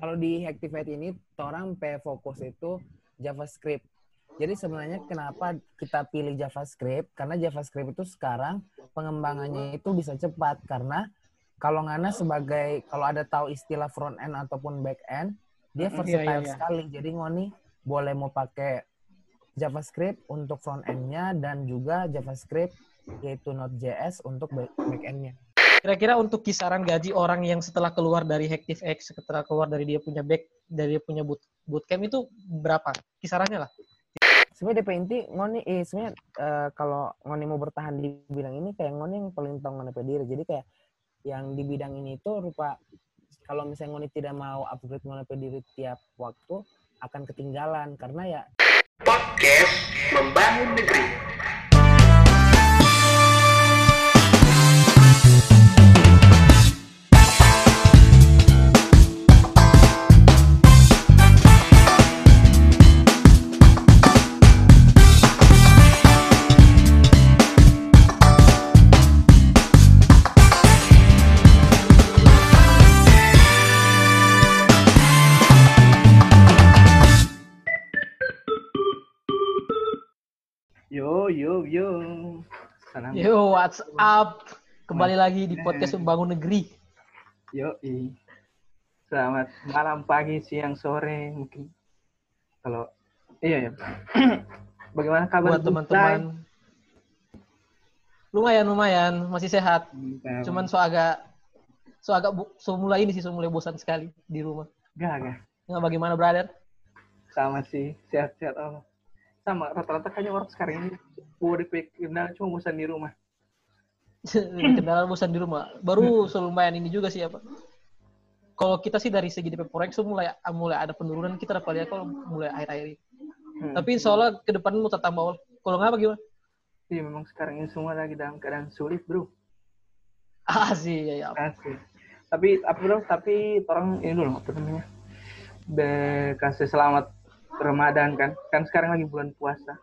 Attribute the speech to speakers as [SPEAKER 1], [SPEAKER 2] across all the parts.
[SPEAKER 1] kalau di Activate ini orang pe fokus itu JavaScript. Jadi sebenarnya kenapa kita pilih JavaScript? Karena JavaScript itu sekarang pengembangannya itu bisa cepat karena kalau Ngana sebagai kalau ada tahu istilah front end ataupun back end, dia versatile
[SPEAKER 2] iya, iya, iya.
[SPEAKER 1] sekali. Jadi Ngoni boleh mau pakai JavaScript untuk front end-nya dan juga JavaScript yaitu Node.js untuk back end-nya.
[SPEAKER 2] Kira-kira untuk kisaran gaji orang yang setelah keluar dari ActiveX, setelah keluar dari dia punya back, dari dia punya boot, bootcamp itu berapa? Kisarannya lah.
[SPEAKER 1] Sebenarnya DP inti Ngoni eh sebenarnya eh, kalau Ngoni mau bertahan di bidang ini kayak Ngoni yang paling tahu mengenai diri. Jadi kayak yang di bidang ini itu rupa kalau misalnya Ngoni tidak mau upgrade mengenai diri tiap waktu akan ketinggalan karena ya
[SPEAKER 3] Podcast Membangun Negeri.
[SPEAKER 4] Yo yo. Salam.
[SPEAKER 2] Yo, what's up? Kembali lagi di podcast Membangun Negeri.
[SPEAKER 4] Yo i. Selamat malam, pagi, siang, sore mungkin. Kalau iya ya. Bagaimana kabar
[SPEAKER 2] Buat teman-teman. Lumayan, lumayan. Masih sehat.
[SPEAKER 4] Cuman
[SPEAKER 2] Cuman so agak so agak bu, so mulai ini sih so mulai bosan sekali di rumah.
[SPEAKER 4] gak gak.
[SPEAKER 2] Nggak bagaimana, brother?
[SPEAKER 4] Sama sih, sehat-sehat Allah. Sama rata-rata kayaknya orang sekarang ini mau DP kenal cuma bosan di rumah.
[SPEAKER 2] Kendala bosan di rumah. Baru lumayan ini juga sih apa. Kalau kita sih dari segi DP proyek so mulai mulai ada penurunan kita dapat lihat kalau mulai akhir-akhir ini.
[SPEAKER 4] Hmm.
[SPEAKER 2] Tapi insya Allah ke depan mau tetap mau. Kalau nggak bagaimana?
[SPEAKER 4] Iya memang sekarang ini semua lagi dalam keadaan sulit bro.
[SPEAKER 2] Ah sih ya, ya.
[SPEAKER 4] Asli. Tapi apa bro? Tapi orang ini dulu apa namanya? Kasih selamat Ramadan kan? Kan sekarang lagi bulan puasa.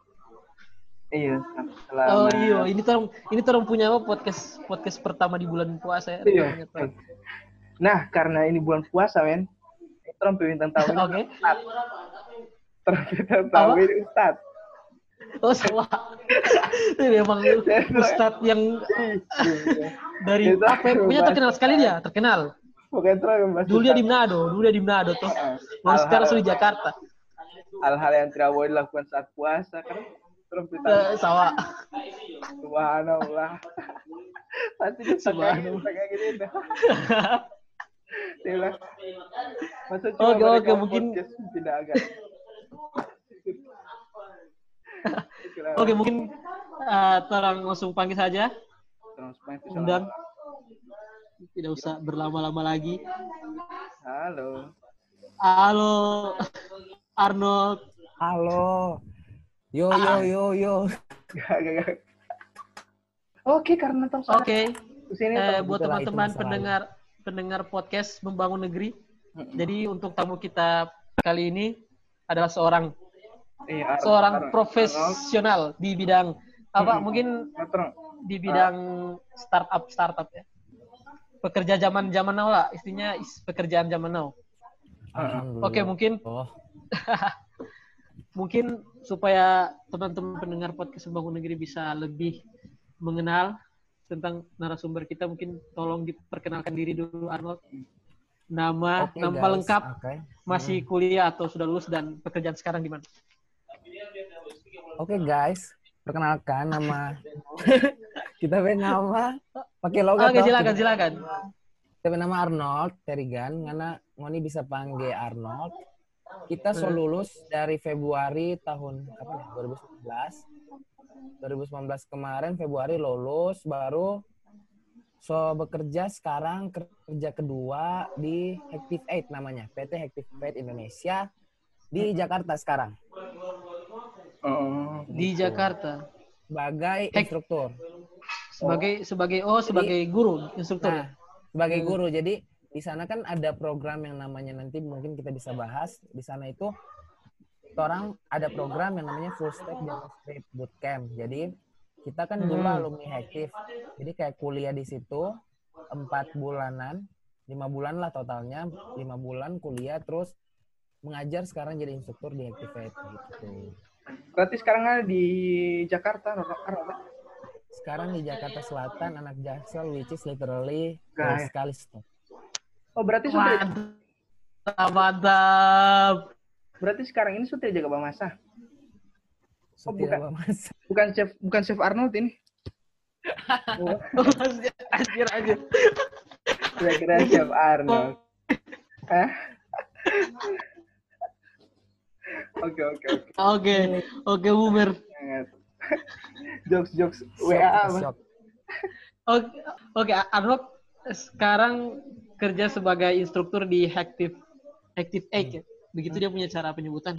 [SPEAKER 4] Iya, selamat.
[SPEAKER 2] Oh iya, ini terong ini terong punya apa podcast podcast pertama di bulan puasa ya.
[SPEAKER 4] Iya. Nah, karena ini bulan puasa, men. Trump bintang tamu ini
[SPEAKER 2] Oke.
[SPEAKER 4] Tamu
[SPEAKER 2] Apa?
[SPEAKER 4] ini Ustad.
[SPEAKER 2] Oh salah. Ini memang Ustadz yang dari apa? ya, Punya terkenal sekali dia, terkenal.
[SPEAKER 4] Bukan
[SPEAKER 2] Dulu dia di. Manado, dulu dia di Manado tuh. Lalu sekarang sudah di Jakarta.
[SPEAKER 4] Hal-hal yang tidak boleh dilakukan saat puasa kan bintang
[SPEAKER 2] Eh, sawah.
[SPEAKER 4] Subhanallah. Pasti
[SPEAKER 2] Subhanallah.
[SPEAKER 4] pakai gini dah. Dia bilang, Masa cuma
[SPEAKER 2] Oke, oke, mungkin-
[SPEAKER 4] tidak agak.
[SPEAKER 2] Oke, mungkin eh tolong langsung panggil saja. Undang. Tidak usah berlama-lama lagi.
[SPEAKER 4] Halo.
[SPEAKER 2] Halo, Arnold.
[SPEAKER 1] halo. Yo yo
[SPEAKER 2] Ah.
[SPEAKER 1] yo yo.
[SPEAKER 4] Gak, gak, gak. Oke, karena.
[SPEAKER 2] Oke, eh,
[SPEAKER 4] Tom.
[SPEAKER 2] buat teman-teman pendengar pendengar podcast Membangun Negeri. Jadi untuk tamu kita kali ini adalah seorang
[SPEAKER 4] Iya, Ar-
[SPEAKER 2] seorang
[SPEAKER 4] Ar-
[SPEAKER 2] profesional di bidang apa
[SPEAKER 4] Mm-mm.
[SPEAKER 2] mungkin
[SPEAKER 4] Arnold.
[SPEAKER 2] di bidang startup startup ya. Pekerja zaman zaman now lah, istinya is- pekerjaan zaman now. Oke, mungkin
[SPEAKER 1] Oh,
[SPEAKER 2] mungkin supaya teman-teman pendengar podcast Membangun Negeri bisa lebih mengenal tentang narasumber kita mungkin tolong diperkenalkan diri dulu Arnold. Nama,
[SPEAKER 1] oke,
[SPEAKER 2] nama
[SPEAKER 1] guys.
[SPEAKER 2] lengkap,
[SPEAKER 1] Oke.
[SPEAKER 2] masih kuliah atau sudah lulus dan pekerjaan sekarang di mana?
[SPEAKER 1] Oke guys, perkenalkan nama kita punya nama pakai logo
[SPEAKER 2] Oke,
[SPEAKER 1] toh?
[SPEAKER 2] silakan silakan.
[SPEAKER 1] Kita nama Arnold Terigan, karena Ngoni bisa panggil Arnold. Kita so
[SPEAKER 2] Hmm.
[SPEAKER 1] lulus dari Februari tahun kapan ya? 2019. 2019 kemarin Februari lulus, baru so bekerja sekarang kerja kedua di Active Aid namanya, PT Active Aid Indonesia di Jakarta sekarang
[SPEAKER 4] Oh,
[SPEAKER 2] Di Jakarta
[SPEAKER 1] sebagai instruktur.
[SPEAKER 2] sebagai sebagai oh sebagai guru instruktur ya.
[SPEAKER 1] Nah, sebagai
[SPEAKER 2] Hmm.
[SPEAKER 1] guru. Jadi di sana kan ada program yang namanya nanti mungkin kita bisa bahas. Di sana itu orang ada program yang namanya Full Stack JavaScript Bootcamp. Jadi kita kan dulu
[SPEAKER 2] Hmm.
[SPEAKER 1] alumni aktif. Jadi kayak kuliah di situ empat bulanan lima bulan lah totalnya lima bulan kuliah terus mengajar sekarang jadi instruktur di Activate gitu
[SPEAKER 4] Berarti sekarang ada di Jakarta, ya?
[SPEAKER 1] sekarang di Jakarta Selatan anak Jaksel which is literally jauh sekali stop.
[SPEAKER 4] Oh, berarti sudah
[SPEAKER 2] Mantap, mantap.
[SPEAKER 4] berarti sekarang ini sudah jaga Bamasa. Oh,
[SPEAKER 1] Setia
[SPEAKER 4] bukan.
[SPEAKER 1] Mas.
[SPEAKER 4] Bukan chef bukan chef Arnold ini. Oh,
[SPEAKER 2] anjir, anjir.
[SPEAKER 4] saya kira chef Arnold. Hah? Oke, oke, oke.
[SPEAKER 2] Oke, oke.
[SPEAKER 4] Sangat. jokes, jokes. WA.
[SPEAKER 2] Oke, oke, Arnold sekarang kerja sebagai instruktur di Active Active Eight ya. Begitu dia punya cara penyebutan.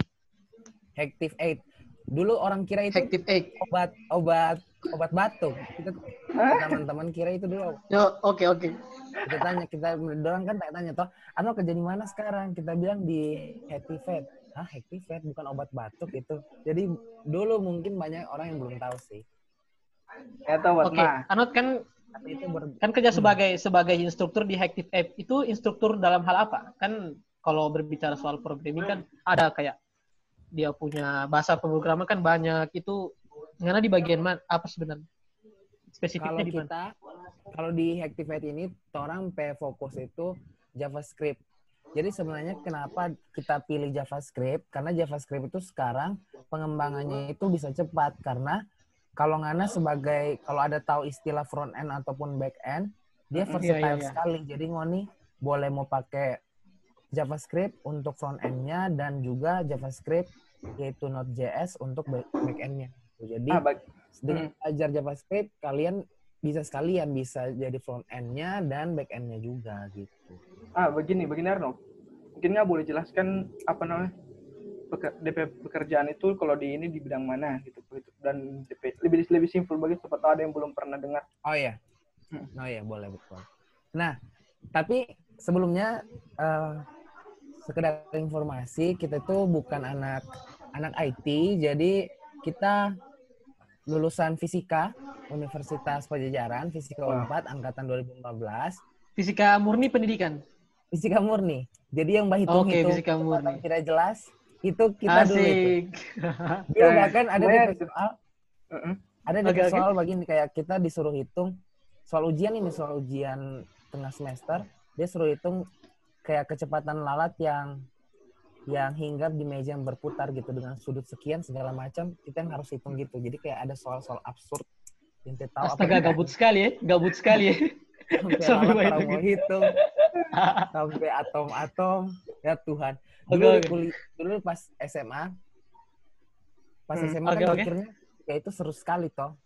[SPEAKER 1] Active Aid. Dulu orang kira itu
[SPEAKER 2] Active Eight.
[SPEAKER 1] obat obat obat batuk. Kita teman-teman kira itu dulu.
[SPEAKER 2] Yo, oke, oke.
[SPEAKER 1] Kita tanya kita orang kan tanya toh, Arnold kerja di mana sekarang? Kita bilang di Activate. Hah, Activate bukan obat batuk itu. Jadi dulu mungkin banyak orang yang belum tahu sih.
[SPEAKER 4] Ya buat
[SPEAKER 2] Oke,
[SPEAKER 4] mah.
[SPEAKER 2] Arnold kan
[SPEAKER 1] Tapi itu ber,
[SPEAKER 2] kan kerja sebagai sebagai instruktur di Active App. Itu instruktur dalam hal apa? Kan kalau berbicara soal programming kan ada kayak dia punya bahasa pemrograman kan banyak. Itu karena di bagian mana apa sebenarnya?
[SPEAKER 1] kalau
[SPEAKER 2] Spesifiknya di mana?
[SPEAKER 1] kita kalau di Activate ini orang pe fokus itu JavaScript. Jadi sebenarnya kenapa kita pilih JavaScript? Karena JavaScript itu sekarang pengembangannya itu bisa cepat karena kalau Ngana sebagai kalau ada tahu istilah front end ataupun back end, dia versatile
[SPEAKER 2] iya, iya, iya.
[SPEAKER 1] sekali. Jadi Ngoni boleh mau pakai JavaScript untuk front end-nya dan juga JavaScript yaitu Node.js untuk back end-nya. Jadi
[SPEAKER 4] Ah,
[SPEAKER 1] dengan belajar JavaScript kalian bisa sekalian bisa jadi front end-nya dan back end-nya juga gitu.
[SPEAKER 4] ah, begini, begini Arnold. Mungkin nggak boleh jelaskan apa namanya DP pekerjaan itu kalau di ini di bidang mana gitu, gitu. dan DP lebih lebih simpel bagi siapa tahu ada yang belum pernah dengar.
[SPEAKER 1] Oh iya.
[SPEAKER 4] Hmm.
[SPEAKER 1] Oh iya, boleh betul. Nah, tapi sebelumnya eh, sekedar informasi, kita tuh bukan anak anak IT, jadi kita lulusan fisika Universitas Pajajaran, Fisika
[SPEAKER 4] Wah.
[SPEAKER 1] 4 angkatan 2015,
[SPEAKER 2] Fisika murni pendidikan.
[SPEAKER 1] fisika murni. Jadi yang bah
[SPEAKER 2] Oke,
[SPEAKER 1] hitung-hitung
[SPEAKER 2] fisika murni.
[SPEAKER 1] tidak jelas, itu kita dulu itu.
[SPEAKER 2] Asik.
[SPEAKER 1] Dulu bahkan ada
[SPEAKER 4] semuanya
[SPEAKER 1] di soal ada di
[SPEAKER 2] oke.
[SPEAKER 1] soal begini kayak kita disuruh hitung soal ujian ini soal ujian tengah semester. Dia suruh hitung kayak kecepatan lalat yang yang hinggap di meja yang berputar gitu dengan sudut sekian segala macam. Kita yang harus hitung gitu. Jadi kayak ada soal-soal absurd. Yang kita tahu
[SPEAKER 2] Astaga,
[SPEAKER 1] yang-
[SPEAKER 2] gabut sekali ya. Gabut sekali ya.
[SPEAKER 1] sampai
[SPEAKER 2] sampai
[SPEAKER 1] lalat
[SPEAKER 2] mau hitung.
[SPEAKER 1] Sampai atom-atom. Ya Tuhan dulu kuli- dulu pas SMA pas
[SPEAKER 4] Hmm,
[SPEAKER 1] SMA
[SPEAKER 2] oke,
[SPEAKER 1] kan
[SPEAKER 2] oke.
[SPEAKER 1] pikirnya ya itu seru sekali toh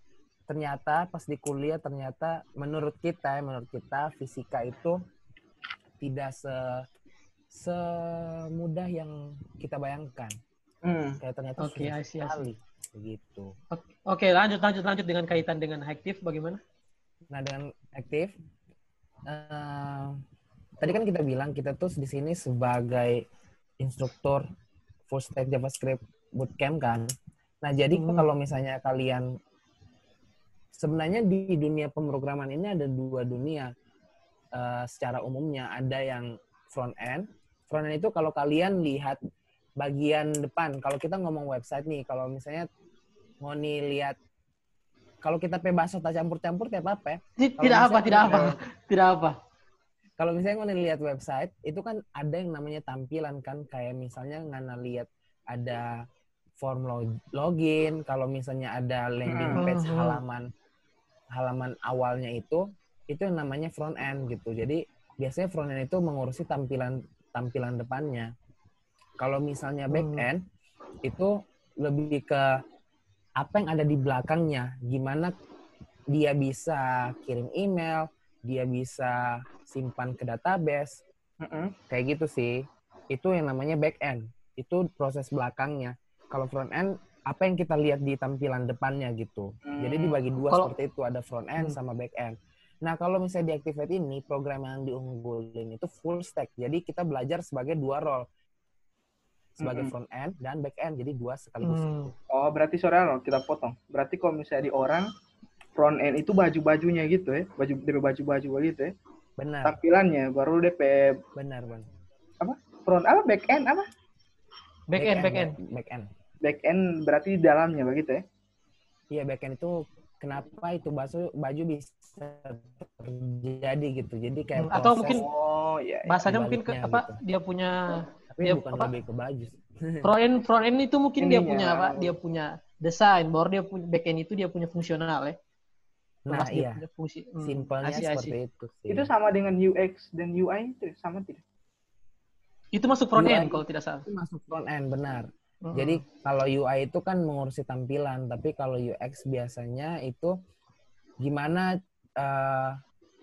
[SPEAKER 1] ternyata pas di kuliah ternyata menurut kita ya menurut kita fisika itu tidak se semudah yang kita bayangkan
[SPEAKER 4] Hmm.
[SPEAKER 1] kayak ternyata
[SPEAKER 2] I see.
[SPEAKER 1] sekali begitu
[SPEAKER 2] Oke, Oke, lanjut lanjut lanjut dengan kaitan dengan aktif bagaimana?
[SPEAKER 1] Nah dengan aktif, eh, tadi kan kita bilang kita tuh di sini sebagai instruktur full stack JavaScript bootcamp kan. Nah jadi
[SPEAKER 2] Hmm.
[SPEAKER 1] kalau misalnya kalian sebenarnya di dunia pemrograman ini ada dua dunia eh, secara umumnya ada yang front end. Front end itu kalau kalian lihat bagian depan. Kalau kita ngomong website nih, kalau misalnya mau nih lihat kalau kita pe bakso tak campur-campur tiap apa ya?
[SPEAKER 2] Tidak apa, tidak apa, tidak apa.
[SPEAKER 1] Kalau misalnya ngana lihat website itu kan ada yang namanya tampilan kan kayak misalnya ngana lihat ada form log- login kalau misalnya ada landing
[SPEAKER 2] Hmm.
[SPEAKER 1] page
[SPEAKER 2] Hmm.
[SPEAKER 1] halaman halaman awalnya itu itu yang namanya front end gitu jadi biasanya front end itu mengurusi tampilan tampilan depannya kalau misalnya back
[SPEAKER 2] Hmm.
[SPEAKER 1] end itu lebih ke apa yang ada di belakangnya gimana dia bisa kirim email dia bisa simpan ke database
[SPEAKER 4] Heeh.
[SPEAKER 1] kayak gitu sih itu yang namanya back end itu proses belakangnya kalau front end apa yang kita lihat di tampilan depannya gitu jadi
[SPEAKER 4] Hmm.
[SPEAKER 1] dibagi dua
[SPEAKER 2] Kalau-
[SPEAKER 1] seperti itu ada front end
[SPEAKER 2] Hmm.
[SPEAKER 1] sama back end nah kalau misalnya di Activate ini program yang diunggulin itu full stack jadi kita belajar sebagai dua role sebagai
[SPEAKER 4] Mm-mm.
[SPEAKER 1] front end dan back end jadi dua sekaligus
[SPEAKER 2] Hmm.
[SPEAKER 4] Oh, berarti sorry kita potong. Berarti kalau misalnya di orang front end itu baju-bajunya gitu ya, baju dari baju-baju gitu ya.
[SPEAKER 1] Benar
[SPEAKER 4] tampilannya baru DP
[SPEAKER 1] benar bang
[SPEAKER 4] front apa back end apa
[SPEAKER 2] Back end, back end.
[SPEAKER 1] back end
[SPEAKER 4] back end berarti di dalamnya begitu ya
[SPEAKER 1] iya back end itu kenapa itu baju baju bisa terjadi gitu jadi kayak
[SPEAKER 2] Hmm, atau
[SPEAKER 1] proses,
[SPEAKER 2] mungkin
[SPEAKER 4] oh iya iya.
[SPEAKER 2] Bahasanya mungkin ke apa?
[SPEAKER 1] gitu.
[SPEAKER 2] Dia punya
[SPEAKER 1] tapi
[SPEAKER 2] dia
[SPEAKER 1] bukan
[SPEAKER 2] apa?
[SPEAKER 1] lebih ke baju
[SPEAKER 2] front end, front end itu mungkin dia
[SPEAKER 4] Ininya.
[SPEAKER 2] punya apa? Dia punya desain, baru dia punya back end itu dia punya fungsional ya.
[SPEAKER 1] Nah
[SPEAKER 2] dia
[SPEAKER 1] iya
[SPEAKER 2] fungsi. Hmm,
[SPEAKER 1] simpelnya seperti itu sih
[SPEAKER 4] itu sama dengan UX dan UI itu sama tidak
[SPEAKER 2] Itu masuk front
[SPEAKER 1] UI.
[SPEAKER 2] end kalau tidak salah.
[SPEAKER 1] itu masuk front end benar
[SPEAKER 2] Hmm.
[SPEAKER 1] Jadi kalau UI itu kan mengurusi tampilan, tapi kalau UX biasanya itu gimana eh,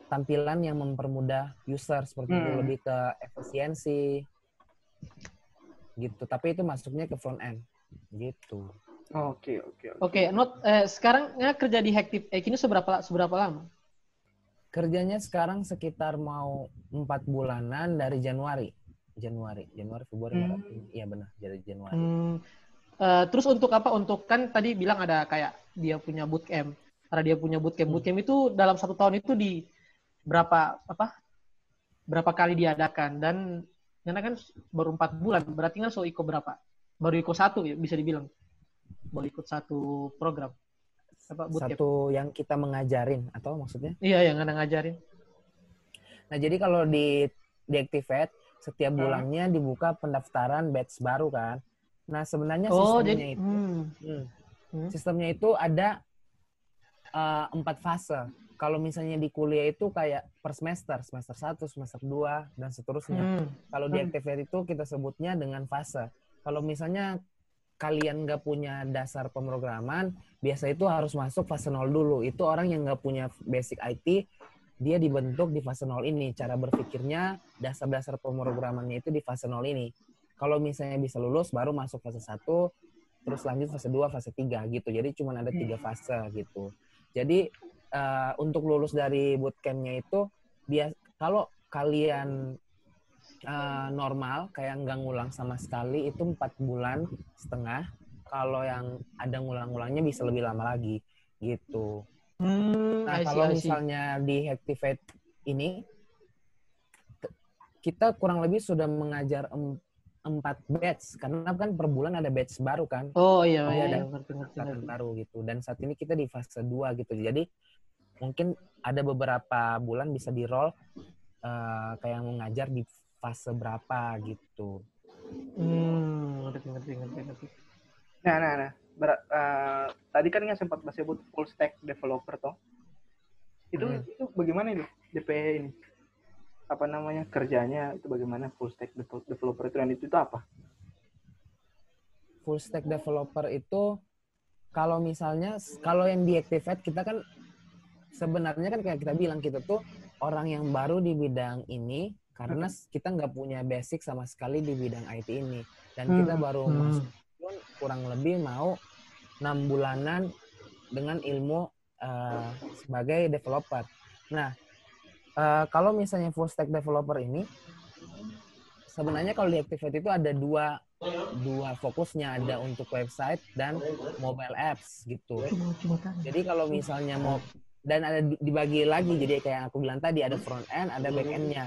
[SPEAKER 1] tampilan yang mempermudah user seperti itu
[SPEAKER 4] Hmm.
[SPEAKER 1] lebih ke efisiensi gitu. Tapi itu masuknya ke front end gitu.
[SPEAKER 4] Oke oke oke
[SPEAKER 2] Oke, not eh, sekarang ya, kerja di Hactive Egg ini seberapa seberapa lama?
[SPEAKER 1] Kerjanya sekarang sekitar mau empat bulanan dari Januari. Januari, Januari, Februari,
[SPEAKER 4] Hmm.
[SPEAKER 1] Maret. Iya benar, dari Januari.
[SPEAKER 2] Hmm, eh, terus untuk apa? Untuk kan tadi bilang ada kayak dia punya bootcamp. Karena dia punya bootcamp.
[SPEAKER 1] Hmm.
[SPEAKER 2] Bootcamp itu dalam satu tahun itu di berapa apa? Berapa kali diadakan dan karena kan baru empat bulan, berarti kan so ikut berapa? Baru ikut satu ya bisa dibilang. Baru ikut satu program. Apa bootcamp?
[SPEAKER 1] Satu yang kita mengajarin atau maksudnya?
[SPEAKER 2] Iya, yang ada ngajarin.
[SPEAKER 1] Nah, jadi kalau di deactivate setiap
[SPEAKER 4] Hmm.
[SPEAKER 1] bulannya dibuka pendaftaran batch baru kan. Nah, sebenarnya
[SPEAKER 2] Oh,
[SPEAKER 1] sistemnya
[SPEAKER 2] jadi
[SPEAKER 1] itu
[SPEAKER 2] hmm.
[SPEAKER 1] hmm,
[SPEAKER 2] Hmm.
[SPEAKER 1] sistemnya itu ada eh, empat fase. Kalau misalnya di kuliah itu kayak per semester, semester 1, semester 2 dan seterusnya.
[SPEAKER 2] Hmm.
[SPEAKER 1] Kalau di Activate itu kita sebutnya dengan fase. Kalau misalnya kalian nggak punya dasar pemrograman, biasa itu harus masuk fase 0 dulu. Itu orang yang nggak punya basic IT, dia dibentuk di fase 0 ini. Cara berpikirnya, dasar-dasar pemrogramannya itu di fase 0 ini. Kalau misalnya bisa lulus, baru masuk fase 1, terus lanjut fase 2, fase 3 gitu. Jadi cuma ada tiga fase gitu. Jadi eh, untuk lulus dari bootcampnya itu, bias kalau kalian eh, normal kayak nggak ngulang sama sekali itu empat bulan setengah. Kalau yang ada ngulang-ngulangnya bisa lebih lama lagi gitu.
[SPEAKER 2] Hmm,
[SPEAKER 1] nah
[SPEAKER 2] see,
[SPEAKER 1] kalau misalnya di Activate ini kita kurang lebih sudah mengajar em- empat batch karena kan per bulan ada batch baru kan.
[SPEAKER 2] Oh iya,
[SPEAKER 1] Oh,
[SPEAKER 2] iya,
[SPEAKER 1] ada.
[SPEAKER 2] iya, ngerti, ngerti,
[SPEAKER 1] angkatan
[SPEAKER 2] ngerti.
[SPEAKER 1] baru gitu. Dan saat ini kita di fase 2 gitu. Jadi mungkin ada beberapa bulan bisa di roll eh, kayak mengajar di fase berapa gitu
[SPEAKER 2] Hmm, ngerti, ngerti, ngerti, ngerti.
[SPEAKER 4] Nah, nah, nah. Ber- eh, tadi kan nggak sempat mas sebut full stack developer toh. Itu
[SPEAKER 1] Hmm.
[SPEAKER 4] itu bagaimana itu DP ini? Apa namanya kerjanya itu bagaimana full stack devel- developer itu dan itu itu apa?
[SPEAKER 1] full stack developer itu kalau misalnya kalau yang deactivate kita kan sebenarnya kan kayak kita bilang kita tuh orang yang baru di bidang ini karena kita nggak punya basic sama sekali di bidang IT ini dan kita
[SPEAKER 4] Hmm.
[SPEAKER 1] baru
[SPEAKER 2] Hmm.
[SPEAKER 1] masuk pun kurang lebih mau enam bulanan dengan ilmu eh, sebagai developer. Nah eh, kalau misalnya full stack developer ini sebenarnya kalau deactivate itu ada dua dua fokusnya ada untuk website dan mobile apps gitu. Jadi kalau misalnya mau dan ada di- dibagi lagi jadi kayak yang aku bilang tadi ada front end ada back endnya.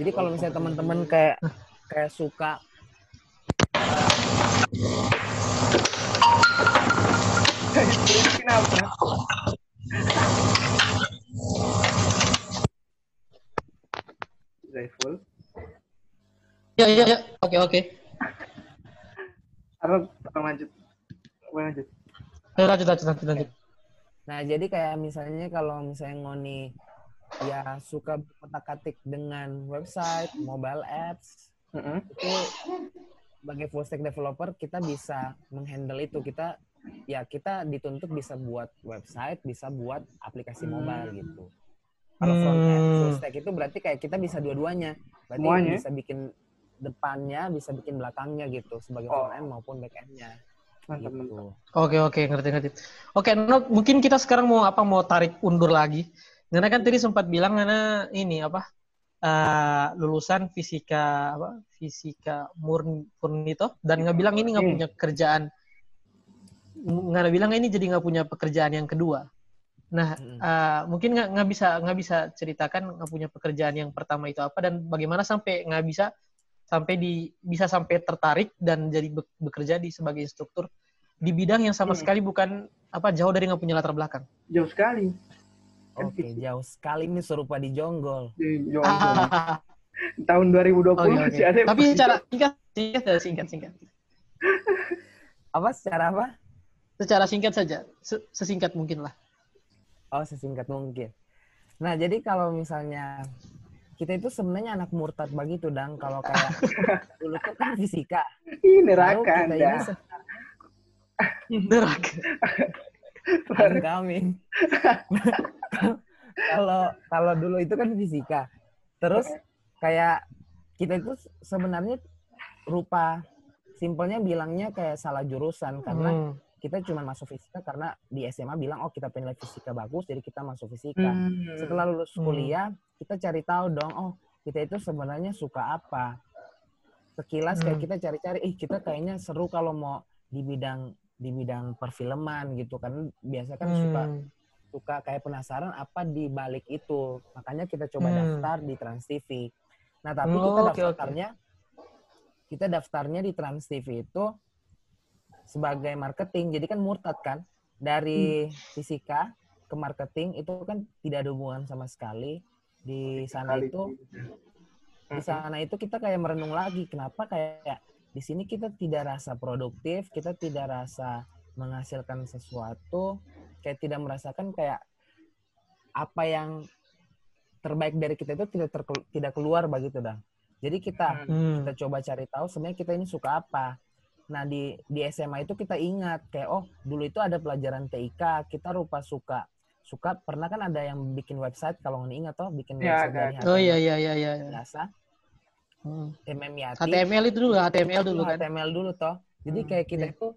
[SPEAKER 1] Jadi kalau misalnya teman-teman kayak kayak suka
[SPEAKER 4] Kenapa?
[SPEAKER 2] Ya, ya, ya. Oke, oke.
[SPEAKER 4] Apa apa lanjut? Lanjut?
[SPEAKER 2] Ayo, lanjut, lanjut, lanjut, lanjut.
[SPEAKER 1] Nah, jadi kayak misalnya kalau misalnya Ngoni ya suka otak-atik dengan website, mobile apps,
[SPEAKER 4] Mm-mm.
[SPEAKER 1] itu sebagai full stack developer kita bisa menghandle itu. Kita ya kita dituntut bisa buat website, bisa buat aplikasi mobile gitu. Kalau front end
[SPEAKER 2] Hmm.
[SPEAKER 1] full stack itu berarti kayak kita bisa dua-duanya. Berarti
[SPEAKER 4] Semuanya?
[SPEAKER 1] bisa bikin depannya, bisa bikin belakangnya gitu sebagai
[SPEAKER 4] Oh.
[SPEAKER 1] front end maupun back end-nya.
[SPEAKER 4] Mantap, mantap.
[SPEAKER 1] Gitu.
[SPEAKER 2] Oke, oke, ngerti, ngerti. Oke, no, mungkin kita sekarang mau apa? Mau tarik undur lagi. Karena kan tadi sempat bilang karena ini apa? eh, lulusan fisika apa? Fisika murni murni toh dan nggak bilang ini nggak punya kerjaan. Nggak bilang ini jadi nggak punya pekerjaan yang kedua. Nah, eh, mungkin nggak nggak bisa nggak bisa ceritakan nggak punya pekerjaan yang pertama itu apa dan bagaimana sampai nggak bisa sampai di bisa sampai tertarik dan jadi be- bekerja di sebagai instruktur di bidang yang sama
[SPEAKER 4] Hmm.
[SPEAKER 2] sekali bukan apa jauh dari nggak punya latar belakang.
[SPEAKER 4] Jauh sekali.
[SPEAKER 1] Oke, jauh sekali ini serupa di Jonggol.
[SPEAKER 4] Di Jonggol.
[SPEAKER 2] Ah,
[SPEAKER 4] Tahun 2020
[SPEAKER 2] oke, oke.
[SPEAKER 4] masih ada.
[SPEAKER 2] Tapi
[SPEAKER 4] masih-
[SPEAKER 2] secara singkat, singkat, saja, singkat, singkat.
[SPEAKER 1] Apa secara apa?
[SPEAKER 2] Secara singkat saja, Se- sesingkat mungkin lah.
[SPEAKER 1] Oh, sesingkat mungkin. Nah, jadi kalau misalnya kita itu sebenarnya anak murtad begitu, Dang. Kalau kayak dulu tuh kan fisika.
[SPEAKER 4] Ih,
[SPEAKER 1] Baru
[SPEAKER 4] neraka
[SPEAKER 1] kita
[SPEAKER 4] Anda.
[SPEAKER 1] ini
[SPEAKER 2] Neraka.
[SPEAKER 1] incoming. Kalau kalau dulu itu kan fisika. Terus kayak kita itu sebenarnya rupa simpelnya bilangnya kayak salah jurusan karena
[SPEAKER 2] Hmm.
[SPEAKER 1] kita cuma masuk fisika karena di SMA bilang oh kita pengen fisika bagus jadi kita masuk fisika.
[SPEAKER 4] Hmm.
[SPEAKER 1] Setelah lulus
[SPEAKER 2] Hmm.
[SPEAKER 1] kuliah kita cari tahu dong oh kita itu sebenarnya suka apa. Sekilas kayak
[SPEAKER 2] Hmm.
[SPEAKER 1] kita cari-cari ih kita kayaknya seru kalau mau di bidang di bidang perfilman gitu kan biasa kan suka
[SPEAKER 2] Hmm.
[SPEAKER 1] suka kayak penasaran apa di balik itu. Makanya kita coba
[SPEAKER 2] Hmm.
[SPEAKER 1] daftar di Trans TV. Nah, tapi
[SPEAKER 2] Oh,
[SPEAKER 1] kita
[SPEAKER 2] oke.
[SPEAKER 1] daftarnya kita daftarnya di Trans TV itu sebagai marketing. Jadi kan murtad kan dari
[SPEAKER 2] Hmm.
[SPEAKER 1] fisika ke marketing itu kan tidak ada hubungan sama sekali. Di sana
[SPEAKER 4] Kali.
[SPEAKER 1] itu di sana itu kita kayak merenung lagi kenapa kayak di sini kita tidak rasa produktif, kita tidak rasa menghasilkan sesuatu, kayak tidak merasakan kayak apa yang terbaik dari kita itu tidak terkel- tidak keluar begitu dah. Jadi kita
[SPEAKER 2] Hmm.
[SPEAKER 1] kita coba cari tahu sebenarnya kita ini suka apa. Nah di di SMA itu kita ingat kayak oh dulu itu ada pelajaran TIK kita rupa suka suka pernah kan ada yang bikin website kalau nggak ingat toh bikin
[SPEAKER 4] Ya,
[SPEAKER 1] website
[SPEAKER 4] ada.
[SPEAKER 1] dari
[SPEAKER 2] Oh iya
[SPEAKER 1] HTML
[SPEAKER 2] iya iya iya.
[SPEAKER 1] biasa
[SPEAKER 2] Hmm.
[SPEAKER 1] MM Yati
[SPEAKER 2] HTML itu dulu, HTML dulu kan.
[SPEAKER 1] HTML dulu toh. Jadi
[SPEAKER 2] Hmm,
[SPEAKER 1] kayak kita
[SPEAKER 2] iya.
[SPEAKER 1] itu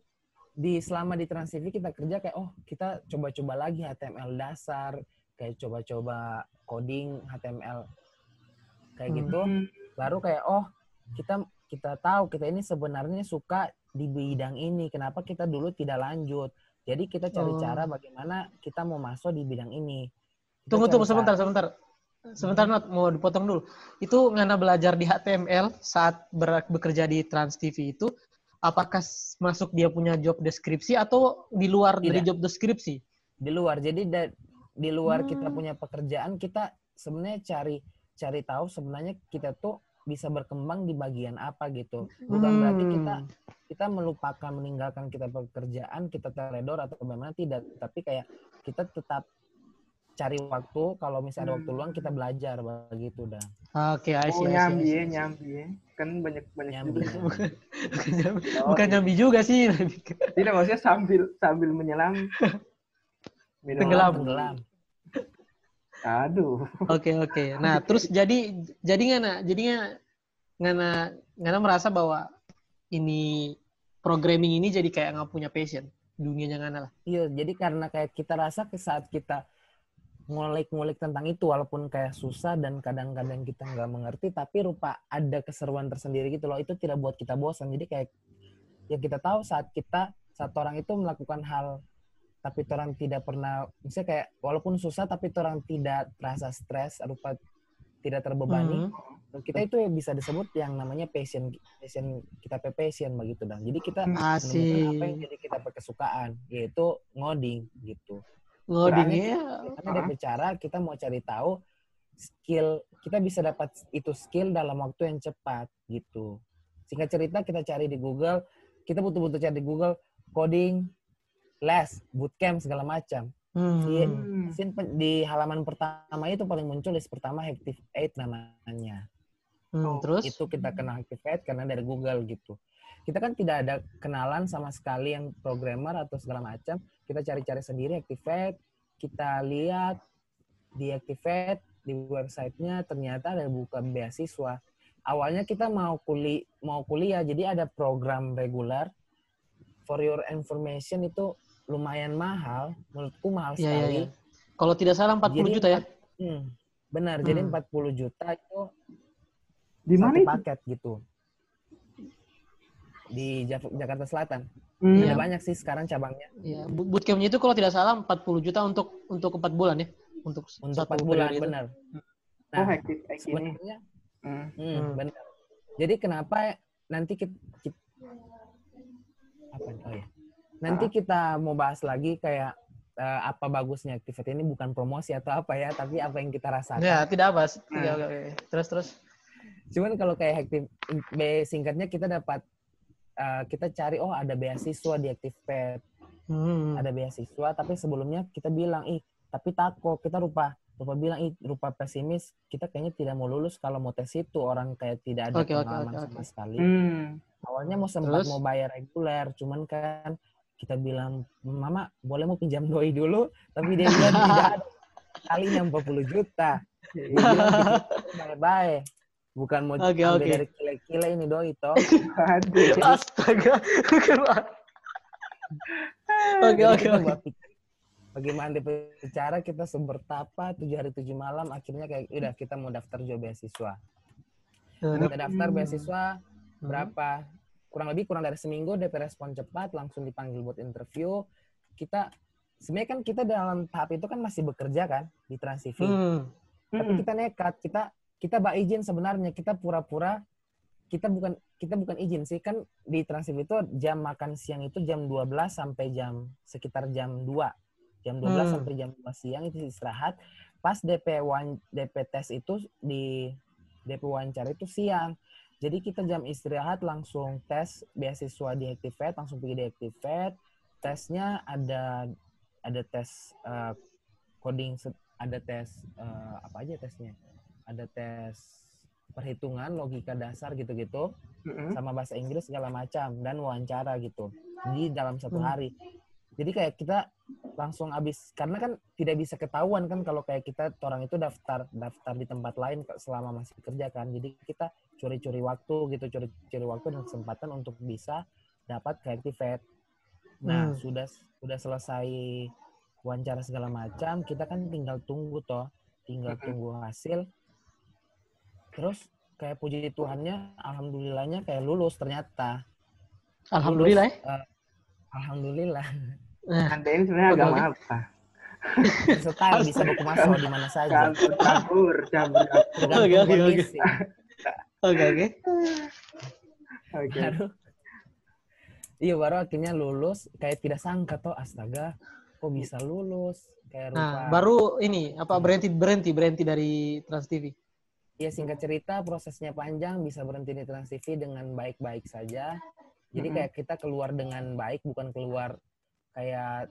[SPEAKER 1] di selama di Trans TV kita kerja kayak oh kita coba-coba lagi HTML dasar, kayak coba-coba coding HTML kayak
[SPEAKER 2] Hmm.
[SPEAKER 1] gitu. Baru kayak oh kita kita tahu kita ini sebenarnya suka di bidang ini. Kenapa kita dulu tidak lanjut? Jadi kita cari
[SPEAKER 2] Oh.
[SPEAKER 1] cara bagaimana kita mau masuk di bidang ini. Kita
[SPEAKER 2] Tunggu tunggu sebentar sebentar. Sebentar Not, mau dipotong dulu. Itu ngana belajar di HTML saat ber- bekerja di Trans TV itu apakah masuk dia punya job deskripsi atau di luar dari
[SPEAKER 1] Tidak.
[SPEAKER 2] job deskripsi?
[SPEAKER 1] di luar jadi da- di luar kita
[SPEAKER 2] Hmm.
[SPEAKER 1] punya pekerjaan kita sebenarnya cari cari tahu sebenarnya kita tuh bisa berkembang di bagian apa gitu bukan berarti kita
[SPEAKER 2] Hmm.
[SPEAKER 1] kita melupakan meninggalkan kita pekerjaan kita teledor atau bagaimana tidak tapi kayak kita tetap cari waktu kalau misalnya ada waktu
[SPEAKER 4] Hmm.
[SPEAKER 1] luang kita belajar begitu dah
[SPEAKER 2] Oke, I see, I see,
[SPEAKER 4] Oh,
[SPEAKER 2] I
[SPEAKER 4] nyambi ya, nyambi ya. Kan banyak banyak
[SPEAKER 1] Nyambi,
[SPEAKER 4] juga.
[SPEAKER 1] nyambi.
[SPEAKER 2] Bukan nyambi-
[SPEAKER 4] Oh,
[SPEAKER 2] Bukan nyambi juga sih.
[SPEAKER 4] Tidak maksudnya sambil sambil menyelam. Minum
[SPEAKER 2] Tenggelam.
[SPEAKER 1] tenggelam
[SPEAKER 4] Aduh.
[SPEAKER 2] Oke oke. Nah terus jadi jadi ngana jadinya ngana ngana merasa bahwa ini programming ini jadi kayak nggak punya passion dunianya ngana lah.
[SPEAKER 1] Iya, jadi karena kayak kita rasa ke saat kita ngulik-ngulik tentang itu walaupun kayak susah dan kadang-kadang kita nggak mengerti tapi rupa ada keseruan tersendiri gitu loh. Itu tidak buat kita bosan. Jadi kayak yang kita tahu saat kita saat orang itu melakukan hal tapi orang tidak pernah misalnya kayak walaupun susah tapi orang tidak terasa stres rupa tidak terbebani.
[SPEAKER 2] Hmm.
[SPEAKER 1] kita itu bisa disebut yang namanya passion passion kita pe passion begitu dan jadi kita menemukan
[SPEAKER 2] Asik.
[SPEAKER 1] apa yang jadi kita berkesukaan yaitu ngoding gitu
[SPEAKER 2] Ngoding
[SPEAKER 4] Berani.
[SPEAKER 2] ya.
[SPEAKER 1] karena ada bicara kita mau cari tahu skill kita bisa dapat itu skill dalam waktu yang cepat gitu singkat cerita kita cari di Google kita butuh-butuh cari di Google coding les bootcamp segala macam
[SPEAKER 2] Hmm.
[SPEAKER 1] Sin- di halaman pertama itu paling muncul list pertama Active 8 namanya
[SPEAKER 2] Hmm, Terus?
[SPEAKER 1] itu kita kenal Activate karena dari Google gitu. Kita kan tidak ada kenalan sama sekali yang programmer atau segala macam. Kita cari-cari sendiri Activate, kita lihat di Activate di websitenya ternyata ada buka beasiswa. Awalnya kita mau kuli mau kuliah, jadi ada program reguler. For your information itu lumayan mahal, menurutku mahal
[SPEAKER 2] Iya, iya,
[SPEAKER 1] sekali.
[SPEAKER 2] iya. Kalau tidak salah 40
[SPEAKER 1] Jadi
[SPEAKER 2] juta ya.
[SPEAKER 1] Hmm, benar, jadi
[SPEAKER 2] Hmm.
[SPEAKER 1] 40 juta itu
[SPEAKER 4] Di mana
[SPEAKER 1] paket gitu. di Jak- Jakarta Selatan.
[SPEAKER 4] Hmm.
[SPEAKER 1] Ada
[SPEAKER 2] Iya.
[SPEAKER 1] banyak sih sekarang cabangnya.
[SPEAKER 2] Iya, bootcampnya itu kalau tidak salah 40 juta untuk untuk 4 bulan ya. Untuk,
[SPEAKER 1] Untuk 4 bulan,
[SPEAKER 2] itu.
[SPEAKER 1] benar.
[SPEAKER 4] Oh,
[SPEAKER 1] Nah,
[SPEAKER 4] hektik ini.
[SPEAKER 1] sebenarnya
[SPEAKER 4] Hmm.
[SPEAKER 1] Hmm,
[SPEAKER 2] Hmm.
[SPEAKER 1] benar. Jadi kenapa nanti kita, apa nih? Oh ya. Nanti kita mau bahas lagi kayak eh, apa bagusnya Activate ini bukan promosi atau apa ya, tapi apa yang kita rasakan.
[SPEAKER 2] Ya, tidak apa.
[SPEAKER 4] Hmm.
[SPEAKER 2] Tidak, oke, oke. Terus terus.
[SPEAKER 1] Cuman kalau kayak Active singkatnya kita dapat eh, kita cari oh ada beasiswa di Activate,
[SPEAKER 2] Hmm.
[SPEAKER 1] ada beasiswa tapi sebelumnya kita bilang ih tapi takut kita rupa rupa bilang ih rupa pesimis kita kayaknya tidak mau lulus kalau mau tes itu orang kayak tidak ada
[SPEAKER 2] Oke, oke,
[SPEAKER 1] pengalaman
[SPEAKER 2] oke,
[SPEAKER 1] sama
[SPEAKER 2] oke.
[SPEAKER 1] sekali.
[SPEAKER 4] Hmm.
[SPEAKER 1] awalnya mau sempat
[SPEAKER 2] Terus?
[SPEAKER 1] mau bayar reguler cuman kan kita bilang mama boleh mau pinjam doi dulu tapi dia bilang tidak ada kalinya 40 juta dia bilang bye bye bukan mau
[SPEAKER 2] Oke,
[SPEAKER 1] ambil
[SPEAKER 2] oke.
[SPEAKER 1] dari kile-kile ini doi toh
[SPEAKER 4] Aduh.
[SPEAKER 2] Astaga. Oke, oke,
[SPEAKER 1] kita
[SPEAKER 2] oke.
[SPEAKER 1] bagaimana bicara kita sebertapa tujuh hari tujuh malam akhirnya kayak udah kita mau daftar juga beasiswa kita daftar
[SPEAKER 4] Hmm.
[SPEAKER 1] beasiswa berapa kurang lebih kurang dari seminggu DP respon cepat langsung dipanggil buat interview kita sebenarnya kan kita dalam tahap itu kan masih bekerja kan di Trans TV
[SPEAKER 2] Hmm.
[SPEAKER 1] tapi
[SPEAKER 4] Hmm.
[SPEAKER 1] kita nekat kita kita mbak izin sebenarnya. Kita pura-pura kita bukan kita bukan izin sih. Kan di Trans TV itu jam makan siang itu jam 12 sampai jam sekitar jam 2 jam 12
[SPEAKER 2] Hmm.
[SPEAKER 1] sampai jam 2 siang itu istirahat. Pas DP wan, DP tes itu di DP wawancara itu siang. Jadi kita jam istirahat langsung tes beasiswa di Activate langsung pergi di Activate tesnya ada ada tes eh, coding ada tes eh, apa aja tesnya ada tes perhitungan logika dasar gitu-gitu
[SPEAKER 4] Hmm.
[SPEAKER 1] sama bahasa Inggris segala macam dan wawancara gitu di dalam satu
[SPEAKER 2] Hmm.
[SPEAKER 1] hari jadi kayak kita langsung habis karena kan tidak bisa ketahuan kan kalau kayak kita orang itu daftar daftar di tempat lain selama masih kerja kan jadi kita curi-curi waktu gitu curi-curi waktu dan kesempatan untuk bisa dapat ke Activate nah
[SPEAKER 2] Hmm.
[SPEAKER 1] sudah sudah selesai wawancara segala macam kita kan tinggal tunggu toh tinggal tunggu hasil terus kayak puji Tuhannya alhamdulillahnya kayak lulus ternyata
[SPEAKER 2] Alhamdulillah ya.
[SPEAKER 1] alhamdulillah
[SPEAKER 2] Nah,
[SPEAKER 4] Anda ini sebenarnya
[SPEAKER 2] Oke,
[SPEAKER 4] agama apa?
[SPEAKER 1] setahun bisa buku masuk di mana saja
[SPEAKER 4] Campur campur
[SPEAKER 2] Oke, oke, oke. Oke, oke.
[SPEAKER 4] Oke.
[SPEAKER 1] baru iya baru akhirnya lulus kayak tidak sangka toh astaga kok bisa lulus kayak rupa
[SPEAKER 2] Nah, baru ini apa berhenti berhenti berhenti dari Trans TV.
[SPEAKER 1] Ya singkat cerita prosesnya panjang bisa berhenti di Trans TV dengan baik-baik saja jadi kayak kita keluar dengan baik bukan keluar kayak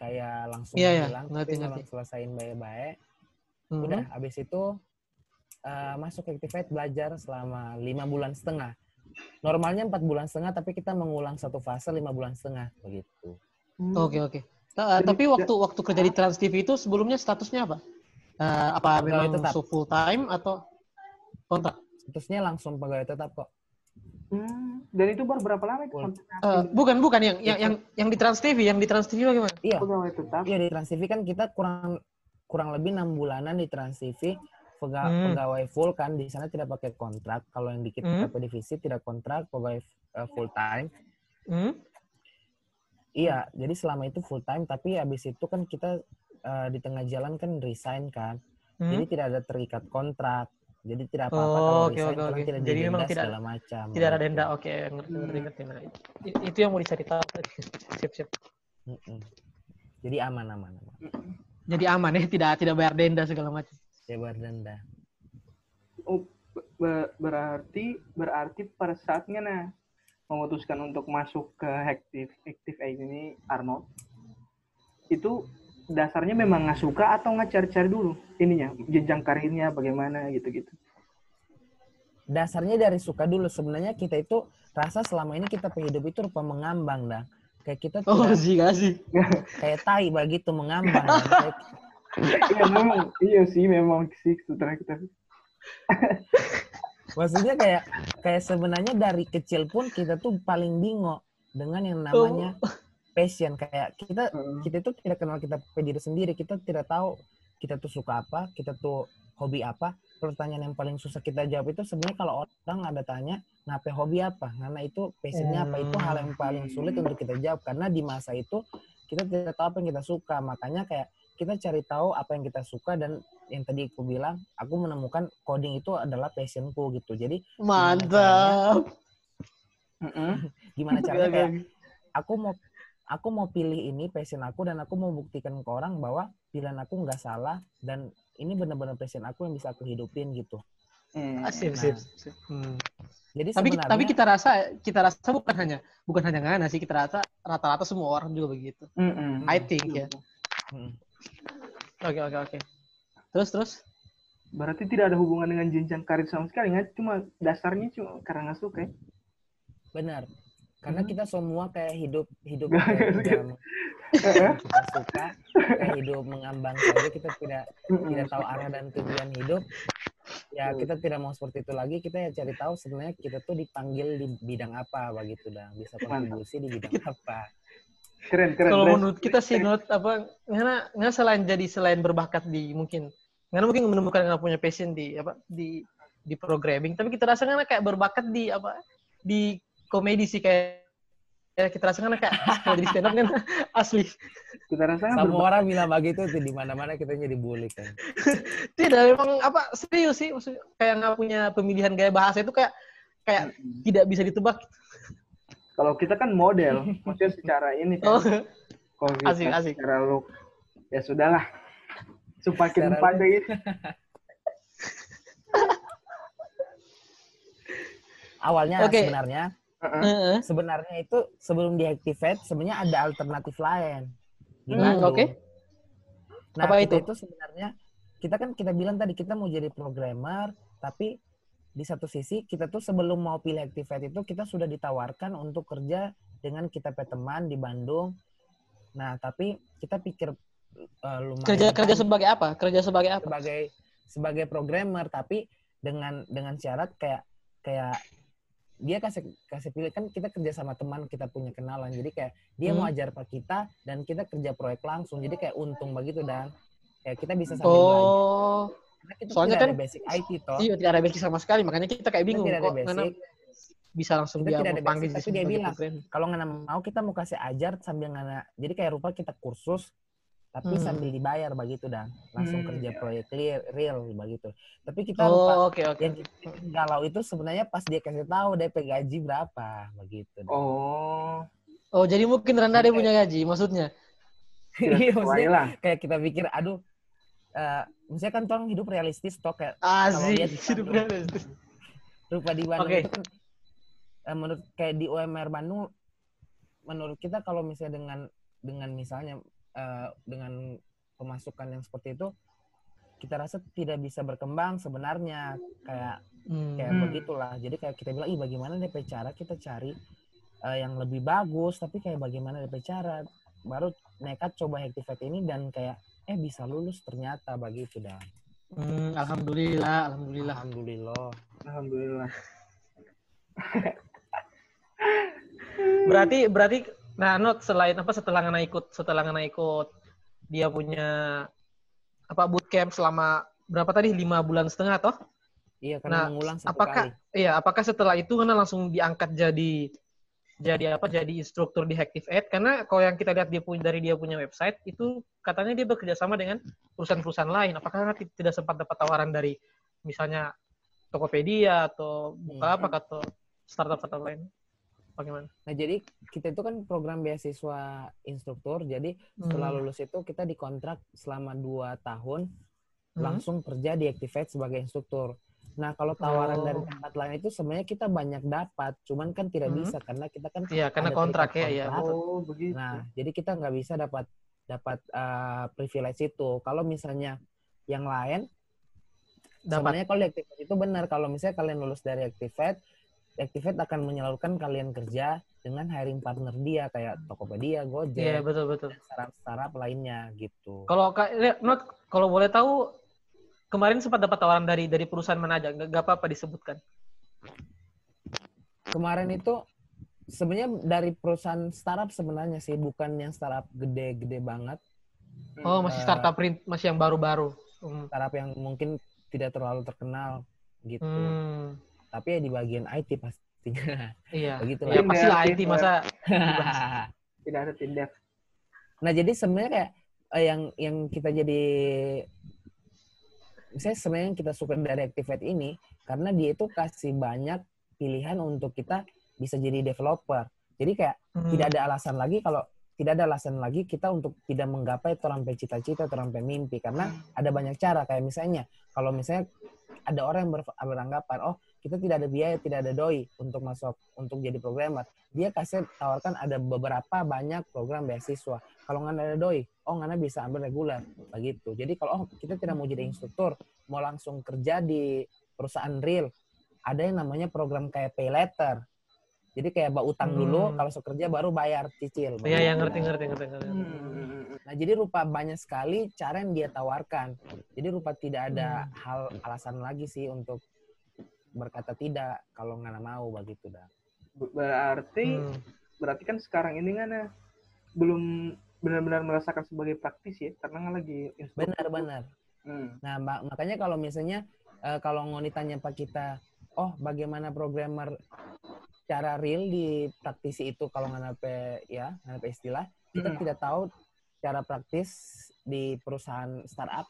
[SPEAKER 1] kayak langsung
[SPEAKER 2] Iya, iya.
[SPEAKER 1] hilang
[SPEAKER 2] Ngerti,
[SPEAKER 1] tapi memang
[SPEAKER 2] ngerti.
[SPEAKER 1] selesaiin baik-baik
[SPEAKER 2] Mhm.
[SPEAKER 1] udah habis itu eh, masuk Activate belajar selama lima bulan setengah normalnya empat bulan setengah tapi kita mengulang satu fase lima bulan setengah begitu
[SPEAKER 4] Hmm.
[SPEAKER 2] Oke, oke. Ta- tapi waktu waktu kerja di Trans TV itu sebelumnya statusnya apa? Eh, apa memang
[SPEAKER 1] tetap.
[SPEAKER 2] so full time atau kontrak?
[SPEAKER 1] statusnya langsung pegawai tetap kok
[SPEAKER 4] Hmm. Dan itu baru berapa lama itu?
[SPEAKER 2] Eh, bukan, bukan yang yang yang yang di Trans TV, yang di Trans TV bagaimana?
[SPEAKER 1] iya
[SPEAKER 4] Pegawai tetap.
[SPEAKER 1] iya di Trans TV kan kita kurang kurang lebih enam bulanan di Trans TV pega-
[SPEAKER 2] Hmm.
[SPEAKER 1] pegawai full kan di sana tidak pakai kontrak kalau yang di kita
[SPEAKER 2] Hmm.
[SPEAKER 1] divisi tidak kontrak pegawai eh, full time
[SPEAKER 2] Hmm?
[SPEAKER 1] Iya, jadi selama itu full time, tapi habis itu kan kita eh, di tengah jalan kan resign kan.
[SPEAKER 2] Hmm?
[SPEAKER 1] Jadi tidak ada terikat kontrak. Jadi tidak apa-apa
[SPEAKER 2] Oh,
[SPEAKER 1] kalau
[SPEAKER 2] oke,
[SPEAKER 1] resign
[SPEAKER 2] oke,
[SPEAKER 1] karena
[SPEAKER 2] oke.
[SPEAKER 1] tidak
[SPEAKER 2] Jadi memang tidak-
[SPEAKER 1] segala macam.
[SPEAKER 2] Tidak ada
[SPEAKER 1] gitu.
[SPEAKER 2] denda. Oke, ngerti, ngerti,
[SPEAKER 4] Hmm.
[SPEAKER 2] ngerti. Nah, itu yang mau dicari tahu tadi. Siap, siap.
[SPEAKER 1] Jadi aman aman aman.
[SPEAKER 2] Jadi aman ya, tidak tidak bayar denda segala macam.
[SPEAKER 1] Tidak denda.
[SPEAKER 4] Oh, be- berarti berarti pada saatnya nah memutuskan untuk masuk ke Active Active Aid ini Arnold itu dasarnya memang nggak suka atau nggak cari-cari dulu ininya jenjang karirnya bagaimana gitu-gitu.
[SPEAKER 1] Dasarnya dari suka dulu. Sebenarnya kita itu rasa selama ini kita hidup itu rupa mengambang dah. Kayak kita
[SPEAKER 2] Oh,
[SPEAKER 1] tidak
[SPEAKER 2] sih kasih.
[SPEAKER 1] kayak tai begitu mengambang. Kayak-
[SPEAKER 4] Iya memang iya sih memang sih setelah kita
[SPEAKER 1] Maksudnya kayak kayak sebenarnya dari kecil pun kita tuh paling bingung dengan yang namanya passion kayak kita
[SPEAKER 4] Heeh.
[SPEAKER 1] kita itu tidak kenal kita diri sendiri kita tidak tahu kita tuh suka apa, kita tuh hobi apa. Pertanyaan yang paling susah kita jawab itu sebenarnya kalau orang ada tanya, ngapain hobi apa? Karena itu passionnya apa? Itu hal yang paling sulit untuk kita jawab. Karena di masa itu kita tidak tahu apa yang kita suka. Makanya kayak kita cari tahu apa yang kita suka dan yang tadi aku bilang, aku menemukan coding itu adalah passionku gitu. Jadi
[SPEAKER 2] Mantap.
[SPEAKER 4] Mm-mm.
[SPEAKER 1] gimana caranya kayak aku mau aku mau pilih ini passion aku dan aku mau buktikan ke orang bahwa pilihan aku nggak salah dan ini benar-benar passion aku yang bisa aku hidupin gitu.
[SPEAKER 4] Hmm.
[SPEAKER 2] Ah, sip, sip, sip. Hmm.
[SPEAKER 1] Jadi
[SPEAKER 2] Tapi
[SPEAKER 1] sebenarnya
[SPEAKER 2] tapi kita rasa kita rasa bukan hanya bukan hanya ngana sih kita rasa rata-rata semua orang juga begitu.
[SPEAKER 4] Mm-mm.
[SPEAKER 2] I think ya.
[SPEAKER 1] Hmm.
[SPEAKER 2] Oke oke oke. Terus terus.
[SPEAKER 4] Berarti tidak ada hubungan dengan jenjang karir sama sekali, nggak? Cuma dasarnya cuma karena nggak suka ya?
[SPEAKER 1] benar. Karena
[SPEAKER 4] Hmm.
[SPEAKER 1] kita semua kayak hidup hidup
[SPEAKER 4] ngerti.
[SPEAKER 1] jam kita suka kayak hidup mengambang saja kita tidak tidak tahu arah dan tujuan hidup. Ya kita tidak mau seperti itu lagi. Kita ya cari tahu sebenarnya kita tuh dipanggil di bidang apa begitu dan bisa kontribusi di bidang apa.
[SPEAKER 4] Keren, keren.
[SPEAKER 2] Kalau menurut kita sih not apa ngana ngana selain jadi selain berbakat di mungkin ngana mungkin menemukan ngana punya passion di apa di di programming tapi kita rasa kayak berbakat di apa di komedi sih kayak ya kita rasa ngana kayak kalau jadi stand up kan asli
[SPEAKER 4] Kita rasakan
[SPEAKER 1] Semua
[SPEAKER 4] berbakat.
[SPEAKER 1] orang bilang begitu tuh di mana-mana kita jadi bully kan.
[SPEAKER 2] tidak memang apa serius sih maksudnya kayak nggak punya pemilihan gaya bahasa itu kayak kayak tidak bisa ditebak
[SPEAKER 4] Kalau kita kan model, maksudnya secara ini
[SPEAKER 2] oh
[SPEAKER 4] kan. Kalau kita
[SPEAKER 2] Asik, asik.
[SPEAKER 4] secara look, ya sudahlah. Pandai ini.
[SPEAKER 1] Awalnya
[SPEAKER 2] Oke.
[SPEAKER 1] sebenarnya
[SPEAKER 4] Heeh.
[SPEAKER 1] sebenarnya itu sebelum deactivate sebenarnya ada alternatif lain di
[SPEAKER 2] Hmm,
[SPEAKER 1] Bandung.
[SPEAKER 2] oke.
[SPEAKER 1] Nah,
[SPEAKER 2] Apa itu?
[SPEAKER 1] itu sebenarnya kita kan kita bilang tadi kita mau jadi programmer, tapi di satu sisi kita tuh sebelum mau pilih Activate itu kita sudah ditawarkan untuk kerja dengan kita teman di Bandung. Nah, tapi kita pikir eh, lumayan
[SPEAKER 2] kerja kerja
[SPEAKER 1] kan
[SPEAKER 2] sebagai apa kerja sebagai apa
[SPEAKER 1] sebagai sebagai programmer tapi dengan dengan syarat kayak kayak dia kasih kasih pilih. Kan kita kerja sama teman kita punya kenalan. Jadi kayak dia mau
[SPEAKER 2] Hmm.
[SPEAKER 1] ajar pak kita dan kita kerja proyek langsung. Jadi kayak untung begitu dan. Kayak kita bisa sambil belajar.
[SPEAKER 2] Oh
[SPEAKER 1] karena kita
[SPEAKER 2] soalnya
[SPEAKER 1] tidak
[SPEAKER 2] kan-
[SPEAKER 1] ada basic IT toh.
[SPEAKER 2] iya tidak ada basic sama sekali. Makanya kita kayak
[SPEAKER 1] kita
[SPEAKER 2] bingung
[SPEAKER 1] tidak ada
[SPEAKER 2] kok
[SPEAKER 1] basic.
[SPEAKER 2] bisa langsung
[SPEAKER 1] Kita
[SPEAKER 2] dia
[SPEAKER 1] tidak
[SPEAKER 2] mau
[SPEAKER 1] ada
[SPEAKER 2] panggil
[SPEAKER 1] basic,
[SPEAKER 2] di
[SPEAKER 1] tapi dia bilang, kalau nggak mau kita mau kasih ajar sambil ngana jadi kayak rupa kita kursus tapi
[SPEAKER 2] Hmm.
[SPEAKER 1] sambil dibayar begitu dan langsung
[SPEAKER 4] Hmm,
[SPEAKER 1] kerja proyek real, real begitu tapi kita lupa
[SPEAKER 2] oh oke oke
[SPEAKER 1] yang kita bikin galau itu sebenarnya pas dia kasih tahu DP gaji berapa begitu.
[SPEAKER 4] Oh,
[SPEAKER 2] oh jadi mungkin rendah dia punya gaji maksudnya
[SPEAKER 1] Iya, maksudnya
[SPEAKER 4] lah.
[SPEAKER 1] kayak kita pikir aduh eh misalnya kan orang hidup realistis toh kayak
[SPEAKER 2] asik
[SPEAKER 1] lihat
[SPEAKER 2] hidup realistis.
[SPEAKER 1] rupa di Bandung
[SPEAKER 2] Oke.
[SPEAKER 1] itu kan eh, menurut kayak di UMR Bandung menurut kita kalau misalnya dengan dengan misalnya eh, dengan pemasukan yang seperti itu kita rasa tidak bisa berkembang sebenarnya kayak
[SPEAKER 2] Hmm.
[SPEAKER 1] kayak
[SPEAKER 4] Hmm.
[SPEAKER 1] begitulah jadi kayak kita bilang ih bagaimana DP cara kita cari eh, yang lebih bagus tapi kayak bagaimana DP cara baru nekat coba Activate ini dan kayak eh bisa lulus ternyata begitu dah
[SPEAKER 2] Hmm, alhamdulillah alhamdulillah
[SPEAKER 1] alhamdulillah
[SPEAKER 4] Alhamdulillah.
[SPEAKER 2] berarti berarti nah not selain apa setelah ngana ikut setelah ngana ikut dia punya apa bootcamp selama berapa tadi? Lima bulan setengah toh?
[SPEAKER 1] Iya
[SPEAKER 2] Nah,
[SPEAKER 1] karena mengulang satu
[SPEAKER 2] apakah
[SPEAKER 1] kali.
[SPEAKER 2] iya apakah setelah itu ngana langsung diangkat jadi jadi apa jadi instruktur di Active Ed karena kalau yang kita lihat dia punya dari dia punya website itu katanya dia bekerja sama dengan perusahaan-perusahaan lain. Apakah Ngana tidak sempat dapat tawaran dari misalnya Tokopedia atau Bukalapak atau startup startup lain bagaimana
[SPEAKER 1] nah jadi kita itu kan program beasiswa instruktur jadi setelah
[SPEAKER 2] Hmm.
[SPEAKER 1] lulus itu kita dikontrak selama dua tahun
[SPEAKER 2] Hmm.
[SPEAKER 1] langsung kerja di Activate sebagai instruktur. Nah, kalau tawaran
[SPEAKER 2] Oh.
[SPEAKER 1] dari tempat lain itu sebenarnya kita banyak dapat, cuman kan tidak
[SPEAKER 2] Hmm.
[SPEAKER 1] bisa karena kita kan
[SPEAKER 2] iya karena
[SPEAKER 1] ada
[SPEAKER 2] kontrak ya ya.
[SPEAKER 4] Oh, begitu.
[SPEAKER 1] Nah, jadi kita nggak bisa dapat dapat uh, privilege itu. Kalau misalnya yang lain,
[SPEAKER 2] dapat
[SPEAKER 1] sebenarnya kalau di Activate itu benar. Kalau misalnya kalian lulus dari Activate, Activate akan menyalurkan kalian kerja dengan hiring partner dia kayak Tokopedia, Gojek,
[SPEAKER 2] betul betul
[SPEAKER 1] dan startup-startup lainnya gitu.
[SPEAKER 2] Kalau Not, kalau boleh tahu kemarin sempat dapat tawaran dari dari perusahaan mana aja? Nggak apa-apa disebutkan.
[SPEAKER 1] kemarin itu sebenarnya dari perusahaan startup sebenarnya sih bukan yang startup gede-gede banget
[SPEAKER 2] Oh, masih
[SPEAKER 1] Eh,
[SPEAKER 2] startup print, masih yang baru-baru. Hmm.
[SPEAKER 1] startup yang mungkin tidak terlalu terkenal gitu.
[SPEAKER 2] Hmm.
[SPEAKER 1] Tapi ya di bagian IT pastinya.
[SPEAKER 2] Iya.
[SPEAKER 1] Begitu
[SPEAKER 2] Ya pasti lah IT masa
[SPEAKER 4] Tidak ada tindak.
[SPEAKER 1] nah jadi sebenarnya eh, yang yang kita jadi saya sebenarnya yang kita suka dari Activate ini karena dia itu kasih banyak pilihan untuk kita bisa jadi developer. Jadi kayak
[SPEAKER 2] Hmm.
[SPEAKER 1] tidak ada alasan lagi kalau tidak ada alasan lagi kita untuk tidak menggapai terampai cita-cita, terampai mimpi karena ada banyak cara kayak misalnya kalau misalnya ada orang yang ber- beranggapan oh kita tidak ada biaya, tidak ada doi untuk masuk untuk jadi programmer. Dia kasih tawarkan ada beberapa banyak program beasiswa. Kalau nggak ada doi, oh nggak bisa ambil reguler begitu. Jadi kalau oh kita tidak mau jadi instruktur, mau langsung kerja di perusahaan real, ada yang namanya program kayak pay letter. Jadi kayak bak utang dulu,
[SPEAKER 2] Hmm.
[SPEAKER 1] kalau sok kerja baru bayar cicil.
[SPEAKER 2] Iya, yang ngerti ngerti ngerti ngerti.
[SPEAKER 4] Hmm.
[SPEAKER 1] Nah, jadi rupa banyak sekali cara yang dia tawarkan. Jadi rupa tidak ada hal alasan lagi sih untuk berkata tidak kalau nggak mau begitu dah.
[SPEAKER 4] Ber- Berarti
[SPEAKER 2] Hmm.
[SPEAKER 4] berarti kan sekarang ini kan ya, belum benar-benar merasakan sebagai praktis ya karena kan lagi.
[SPEAKER 1] Benar-benar.
[SPEAKER 4] Hmm.
[SPEAKER 1] Nah, ma- makanya kalau misalnya eh, kalau ngoni tanya pak kita, oh bagaimana programmer cara real di praktisi itu kalau nggak nape ya nggak nape istilah, kita
[SPEAKER 4] Hmm.
[SPEAKER 1] tidak tahu cara praktis di perusahaan startup.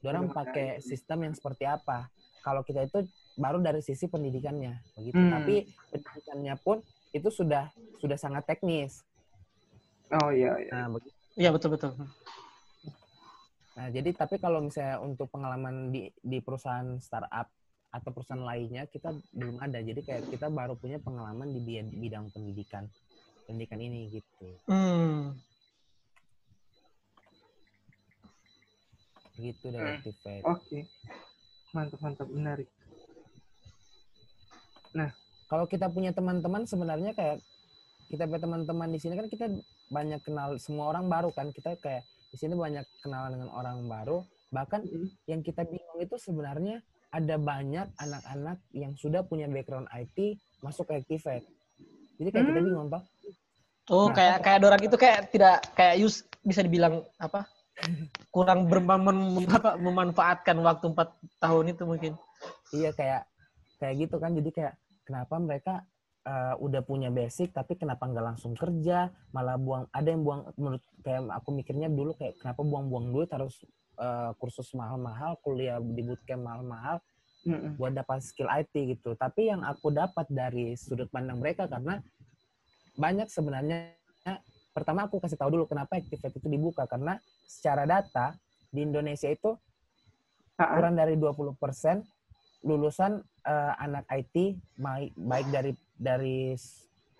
[SPEAKER 1] Orang pakai sistem yang seperti apa? Kalau kita itu baru dari sisi pendidikannya, begitu.
[SPEAKER 4] Hmm.
[SPEAKER 1] Tapi pendidikannya pun itu sudah sudah sangat teknis.
[SPEAKER 4] Oh iya iya.
[SPEAKER 1] Nah, begitu.
[SPEAKER 2] Iya betul betul.
[SPEAKER 1] Nah, jadi tapi kalau misalnya untuk pengalaman di di perusahaan startup atau perusahaan lainnya kita belum ada. Jadi kayak kita baru punya pengalaman di bi- bidang pendidikan. Pendidikan ini gitu.
[SPEAKER 2] Hmm.
[SPEAKER 1] Gitu dari
[SPEAKER 4] Hmm. Oke. Mantap mantap menarik.
[SPEAKER 1] Kalau kita punya teman-teman sebenarnya kayak kita punya teman-teman di sini kan kita banyak kenal semua orang baru kan. Kita kayak di sini banyak kenalan dengan orang baru. Bahkan
[SPEAKER 4] Hmm.
[SPEAKER 1] yang kita bingung itu sebenarnya ada banyak anak-anak yang sudah punya background IT masuk ke Activate. Jadi kayak kita
[SPEAKER 4] Hmm.
[SPEAKER 1] bingung toh.
[SPEAKER 2] Oh
[SPEAKER 1] Nah.
[SPEAKER 2] kayak kayak dorang itu kayak tidak kayak Yus bisa dibilang apa? Kurang berman mem- apa, memanfaatkan waktu empat tahun itu mungkin.
[SPEAKER 1] Iya kayak kayak gitu kan. Jadi kayak kenapa mereka eh, udah punya basic tapi kenapa nggak langsung kerja malah buang ada yang buang menurut kayak aku mikirnya dulu kayak kenapa buang-buang duit harus eh, kursus mahal-mahal kuliah di bootcamp mahal-mahal
[SPEAKER 4] Hmm.
[SPEAKER 1] buat dapat skill IT gitu. Tapi yang aku dapat dari sudut pandang mereka karena banyak sebenarnya pertama aku kasih tahu dulu kenapa Activate itu dibuka karena secara data di Indonesia itu kurang dari 20% lulusan eh, anak IT baik, baik dari dari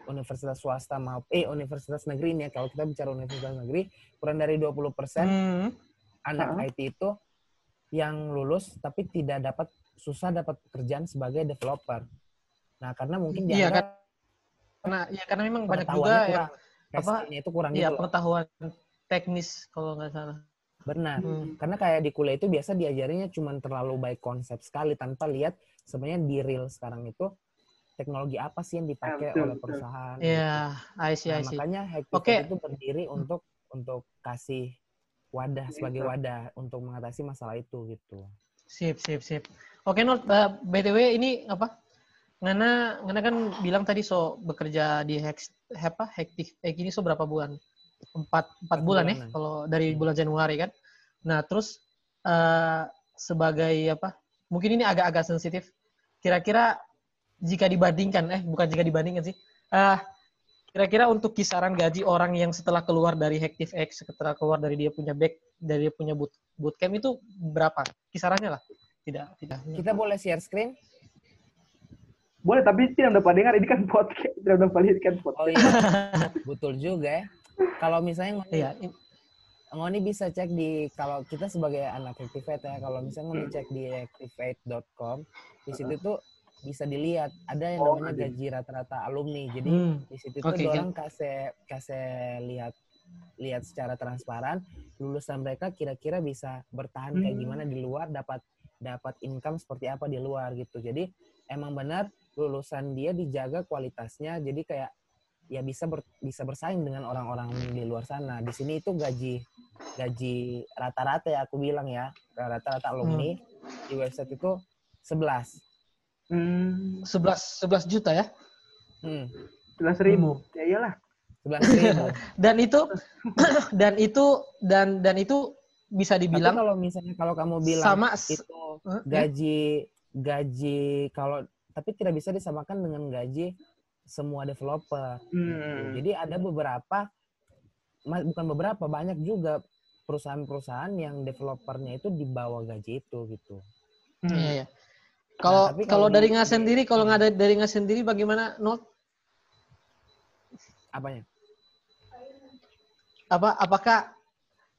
[SPEAKER 1] universitas swasta maupun eh universitas negeri ini ya kalau kita bicara universitas negeri kurang dari 20%
[SPEAKER 2] Hmm.
[SPEAKER 1] anak
[SPEAKER 4] Ah.
[SPEAKER 1] IT itu yang lulus tapi tidak dapat susah dapat pekerjaan sebagai developer. Nah, karena mungkin
[SPEAKER 2] Iya
[SPEAKER 1] dianggap
[SPEAKER 2] Karena ya karena memang banyak juga yang
[SPEAKER 1] kurang,
[SPEAKER 2] apa,
[SPEAKER 1] apa, itu kurang
[SPEAKER 2] ya
[SPEAKER 1] gitu
[SPEAKER 2] pengetahuan teknis kalau nggak salah.
[SPEAKER 1] Benar.
[SPEAKER 2] Hmm.
[SPEAKER 1] Karena kayak di kuliah itu biasa diajarinya cuma terlalu baik konsep sekali tanpa lihat sebenarnya di real sekarang itu teknologi apa sih yang dipakai
[SPEAKER 4] betul,
[SPEAKER 1] oleh perusahaan.
[SPEAKER 2] Iya,
[SPEAKER 1] gitu.
[SPEAKER 2] I see,
[SPEAKER 1] Nah,
[SPEAKER 2] I see.
[SPEAKER 1] makanya Hacktivate
[SPEAKER 2] Oke.
[SPEAKER 1] itu berdiri untuk untuk kasih wadah
[SPEAKER 4] Iya,
[SPEAKER 1] sebagai wadah untuk mengatasi masalah itu gitu.
[SPEAKER 2] Sip, sip, sip. Oke, Not, eh, BTW ini apa? Ngana, Ngana kan bilang tadi so bekerja di Hex, apa, Hektik, eh, ini so berapa bulan? Empat, empat bulan ya,
[SPEAKER 1] bulanan.
[SPEAKER 2] kalau dari bulan Januari kan. Nah, terus eh, sebagai apa? Mungkin ini agak-agak sensitif. Kira-kira jika dibandingkan, eh bukan jika dibandingkan sih. eh kira-kira untuk kisaran gaji orang yang setelah keluar dari Hektif X, setelah keluar dari dia punya back, dari dia punya boot, bootcamp itu berapa? Kisarannya lah. Tidak, tidak.
[SPEAKER 1] Kita boleh share screen?
[SPEAKER 4] Boleh tapi tidak dapat dengar ini kan podcast, tidak dapat lihat kan podcast.
[SPEAKER 1] Oh iya, betul juga ya. Kalau misalnya Ngoni,
[SPEAKER 2] Iya,
[SPEAKER 1] Ngoni bisa cek di kalau kita sebagai anak Activate ya, kalau misalnya Ngoni cek di activate.com, di situ tuh bisa dilihat ada yang
[SPEAKER 4] Oh,
[SPEAKER 1] namanya gaji rata-rata alumni. Jadi
[SPEAKER 2] Hmm.
[SPEAKER 1] di situ tuh orang kasih kasih lihat lihat secara transparan lulusan mereka kira-kira bisa bertahan kayak
[SPEAKER 4] Hmm.
[SPEAKER 1] gimana di luar dapat dapat income seperti apa di luar gitu. Jadi emang benar lulusan dia dijaga kualitasnya. Jadi kayak ya bisa ber- bisa bersaing dengan orang-orang di luar sana. Di sini itu gaji gaji rata-rata ya aku bilang ya rata-rata alumni di website itu 11.
[SPEAKER 4] Hmm,
[SPEAKER 2] 11 11 juta ya.
[SPEAKER 1] Hmm,
[SPEAKER 4] sebelas ribu. Ya iyalah.
[SPEAKER 1] 11 ribu.
[SPEAKER 2] Dan itu dan itu dan dan itu bisa
[SPEAKER 1] Tapi
[SPEAKER 2] dibilang
[SPEAKER 1] kalau misalnya kalau kamu bilang
[SPEAKER 2] sama
[SPEAKER 1] itu gaji gaji kalau tapi tidak bisa disamakan dengan gaji semua developer.
[SPEAKER 4] Hmm.
[SPEAKER 1] Jadi ada beberapa bukan beberapa banyak juga perusahaan-perusahaan yang developernya itu di bawah gaji itu gitu.
[SPEAKER 4] Hmm.
[SPEAKER 2] Iya, iya. Kalau
[SPEAKER 1] tapi
[SPEAKER 2] kalau
[SPEAKER 1] kalau
[SPEAKER 2] dari nggak sendiri, kalau nggak ada dari nggak sendiri bagaimana Not?
[SPEAKER 1] Apanya?
[SPEAKER 2] Apa apakah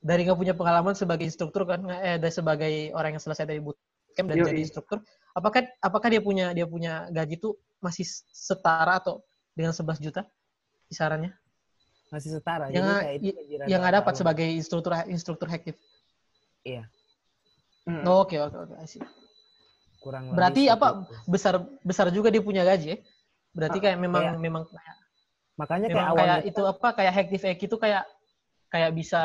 [SPEAKER 2] dari nggak punya pengalaman sebagai instruktur kan eh dari sebagai orang yang selesai dari bootcamp dan
[SPEAKER 4] Yoi.
[SPEAKER 2] jadi instruktur, apakah apakah dia punya dia punya gaji itu masih setara atau dengan 11 juta kisarannya?
[SPEAKER 1] Masih setara.
[SPEAKER 2] Yang
[SPEAKER 1] Jadi kayak
[SPEAKER 2] Yang nggak
[SPEAKER 1] rata-rata
[SPEAKER 2] dapat sebagai instruktur instruktur aktif.
[SPEAKER 1] Iya.
[SPEAKER 2] Oh, Oke oke oke.
[SPEAKER 1] Kurang lebih
[SPEAKER 2] Berarti apa
[SPEAKER 1] itu.
[SPEAKER 2] besar besar juga dia punya gaji ya? Berarti kayak memang
[SPEAKER 1] kayak-
[SPEAKER 2] memang
[SPEAKER 1] Makanya kayak
[SPEAKER 2] memang kayak itu apa kayak Hactive Egg itu kayak kayak bisa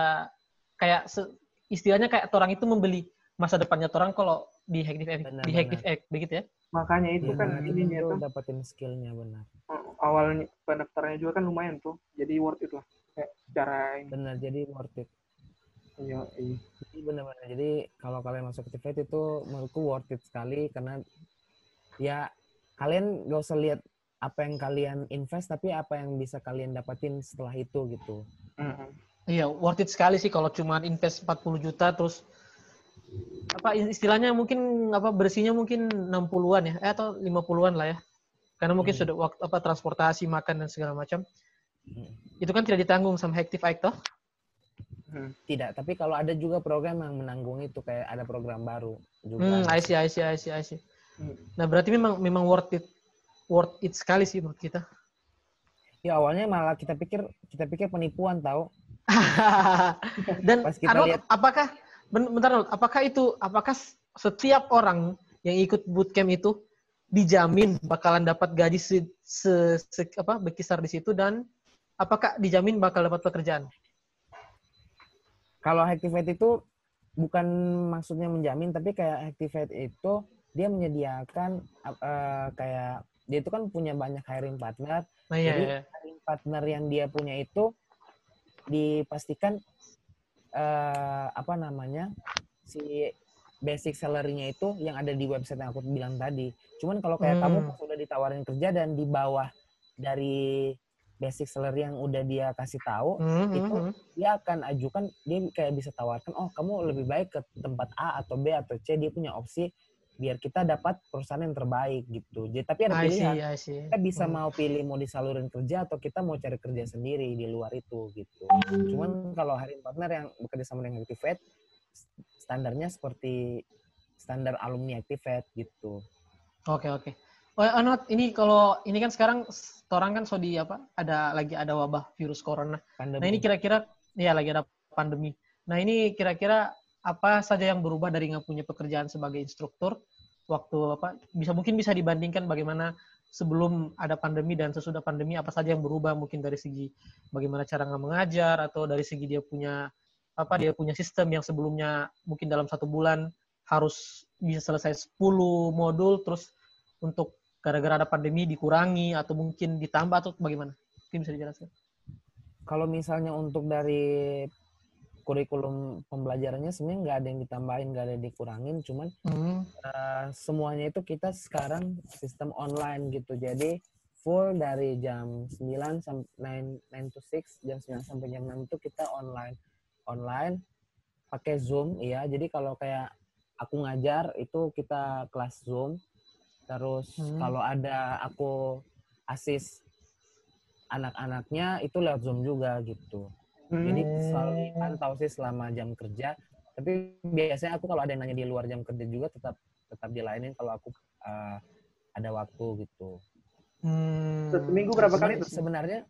[SPEAKER 2] kayak se- istilahnya kayak orang itu membeli masa depannya orang kalau di Egg
[SPEAKER 1] Benar,
[SPEAKER 2] di Hactive Egg begitu ya.
[SPEAKER 4] Makanya itu
[SPEAKER 1] ya,
[SPEAKER 4] kan ininya
[SPEAKER 1] itu
[SPEAKER 4] tuh
[SPEAKER 1] dapetin skillnya benar.
[SPEAKER 4] awalnya pendaftarannya juga kan lumayan tuh. Jadi worth it lah. Kayak secara ini.
[SPEAKER 1] Benar, jadi worth it.
[SPEAKER 4] Iya, iya.
[SPEAKER 1] Jadi benar-benar. Jadi kalau kalian masuk Activate itu menurutku worth it sekali karena ya kalian gak usah lihat apa yang kalian invest tapi apa yang bisa kalian dapatin setelah itu gitu.
[SPEAKER 4] Hmm.
[SPEAKER 2] Iya, worth it sekali sih kalau cuma invest 40 juta terus apa istilahnya mungkin apa bersihnya mungkin 60-an ya eh, atau 50-an lah ya. Karena mungkin
[SPEAKER 1] Hmm.
[SPEAKER 2] sudah waktu apa transportasi, makan dan segala macam.
[SPEAKER 1] Hmm.
[SPEAKER 2] Itu kan tidak ditanggung sama Hactive Egg toh?
[SPEAKER 4] Hmm.
[SPEAKER 1] Tidak, tapi kalau ada juga program yang menanggung itu kayak ada program baru juga.
[SPEAKER 2] Hmm, I see, I see, I see, I see.
[SPEAKER 4] Hmm.
[SPEAKER 2] Nah, berarti memang memang worth it worth it sekali sih menurut kita.
[SPEAKER 1] Ya awalnya malah kita pikir kita pikir penipuan tahu.
[SPEAKER 2] Dan
[SPEAKER 1] Pas kita
[SPEAKER 2] Arnold,
[SPEAKER 1] lihat-
[SPEAKER 2] apakah bentar apakah itu apakah setiap orang yang ikut bootcamp itu dijamin bakalan dapat gaji se, se- se- apa berkisar di situ dan apakah dijamin bakal dapat pekerjaan?
[SPEAKER 1] Kalau Activate itu bukan maksudnya menjamin tapi kayak Activate itu dia menyediakan eh, kayak dia itu kan punya banyak hiring partner
[SPEAKER 2] Nah, iya,
[SPEAKER 1] Jadi,
[SPEAKER 2] iya.
[SPEAKER 1] hiring partner yang dia punya itu dipastikan eh, apa namanya si basic salary-nya itu yang ada di website yang aku bilang tadi. Cuman kalau kayak kamu
[SPEAKER 2] Hmm.
[SPEAKER 1] pas udah ditawarin kerja dan di bawah dari basic salary yang udah dia kasih tahu,
[SPEAKER 2] Hmm, hmm,
[SPEAKER 1] itu
[SPEAKER 2] hmm.
[SPEAKER 1] dia akan ajukan dia kayak bisa tawarkan, oh kamu lebih baik ke tempat A atau B atau C, dia punya opsi biar kita dapat perusahaan yang terbaik gitu. Jadi tapi ada
[SPEAKER 2] I
[SPEAKER 1] pilihan
[SPEAKER 2] see, I see.
[SPEAKER 1] kita bisa
[SPEAKER 2] Hmm.
[SPEAKER 1] mau pilih mau disalurin kerja atau kita mau cari kerja sendiri di luar itu gitu. Cuman kalau hiring partner yang bekerja sama dengan Activate standarnya seperti standar alumni Activate gitu.
[SPEAKER 2] Oke oke. Oh, Anot, ini kalau ini kan sekarang orang kan so di apa? Ada lagi ada wabah virus corona.
[SPEAKER 1] Pandemi.
[SPEAKER 2] Nah ini kira-kira ya lagi ada pandemi. Nah ini kira-kira apa saja yang berubah dari nggak punya pekerjaan sebagai instruktur waktu apa? Bisa mungkin bisa dibandingkan bagaimana sebelum ada pandemi dan sesudah pandemi apa saja yang berubah mungkin dari segi bagaimana cara nggak mengajar atau dari segi dia punya apa dia punya sistem yang sebelumnya mungkin dalam satu bulan harus bisa selesai 10 modul terus untuk gara-gara ada pandemi dikurangi atau mungkin ditambah atau bagaimana? Mungkin bisa dijelaskan.
[SPEAKER 1] Kalau misalnya untuk dari kurikulum pembelajarannya sebenarnya nggak ada yang ditambahin, nggak ada yang dikurangin, cuman
[SPEAKER 2] Hmm.
[SPEAKER 1] eh, semuanya itu kita sekarang sistem online gitu. Jadi full dari jam 9 sampai 9, 9 to 6, jam 9 sampai jam 6 itu kita online. Online pakai Zoom ya. Jadi kalau kayak aku ngajar itu kita kelas Zoom. Terus
[SPEAKER 2] Hmm.
[SPEAKER 1] kalau ada aku asis anak-anaknya itu lewat Zoom juga gitu. Jadi
[SPEAKER 2] Hmm.
[SPEAKER 1] selalu dipantau sih selama jam kerja. Tapi biasanya aku kalau ada yang nanya di luar jam kerja juga tetap tetap dilainin kalau aku uh, ada waktu gitu.
[SPEAKER 2] Hmm.
[SPEAKER 4] Seminggu berapa kali tuh?
[SPEAKER 1] Sebenarnya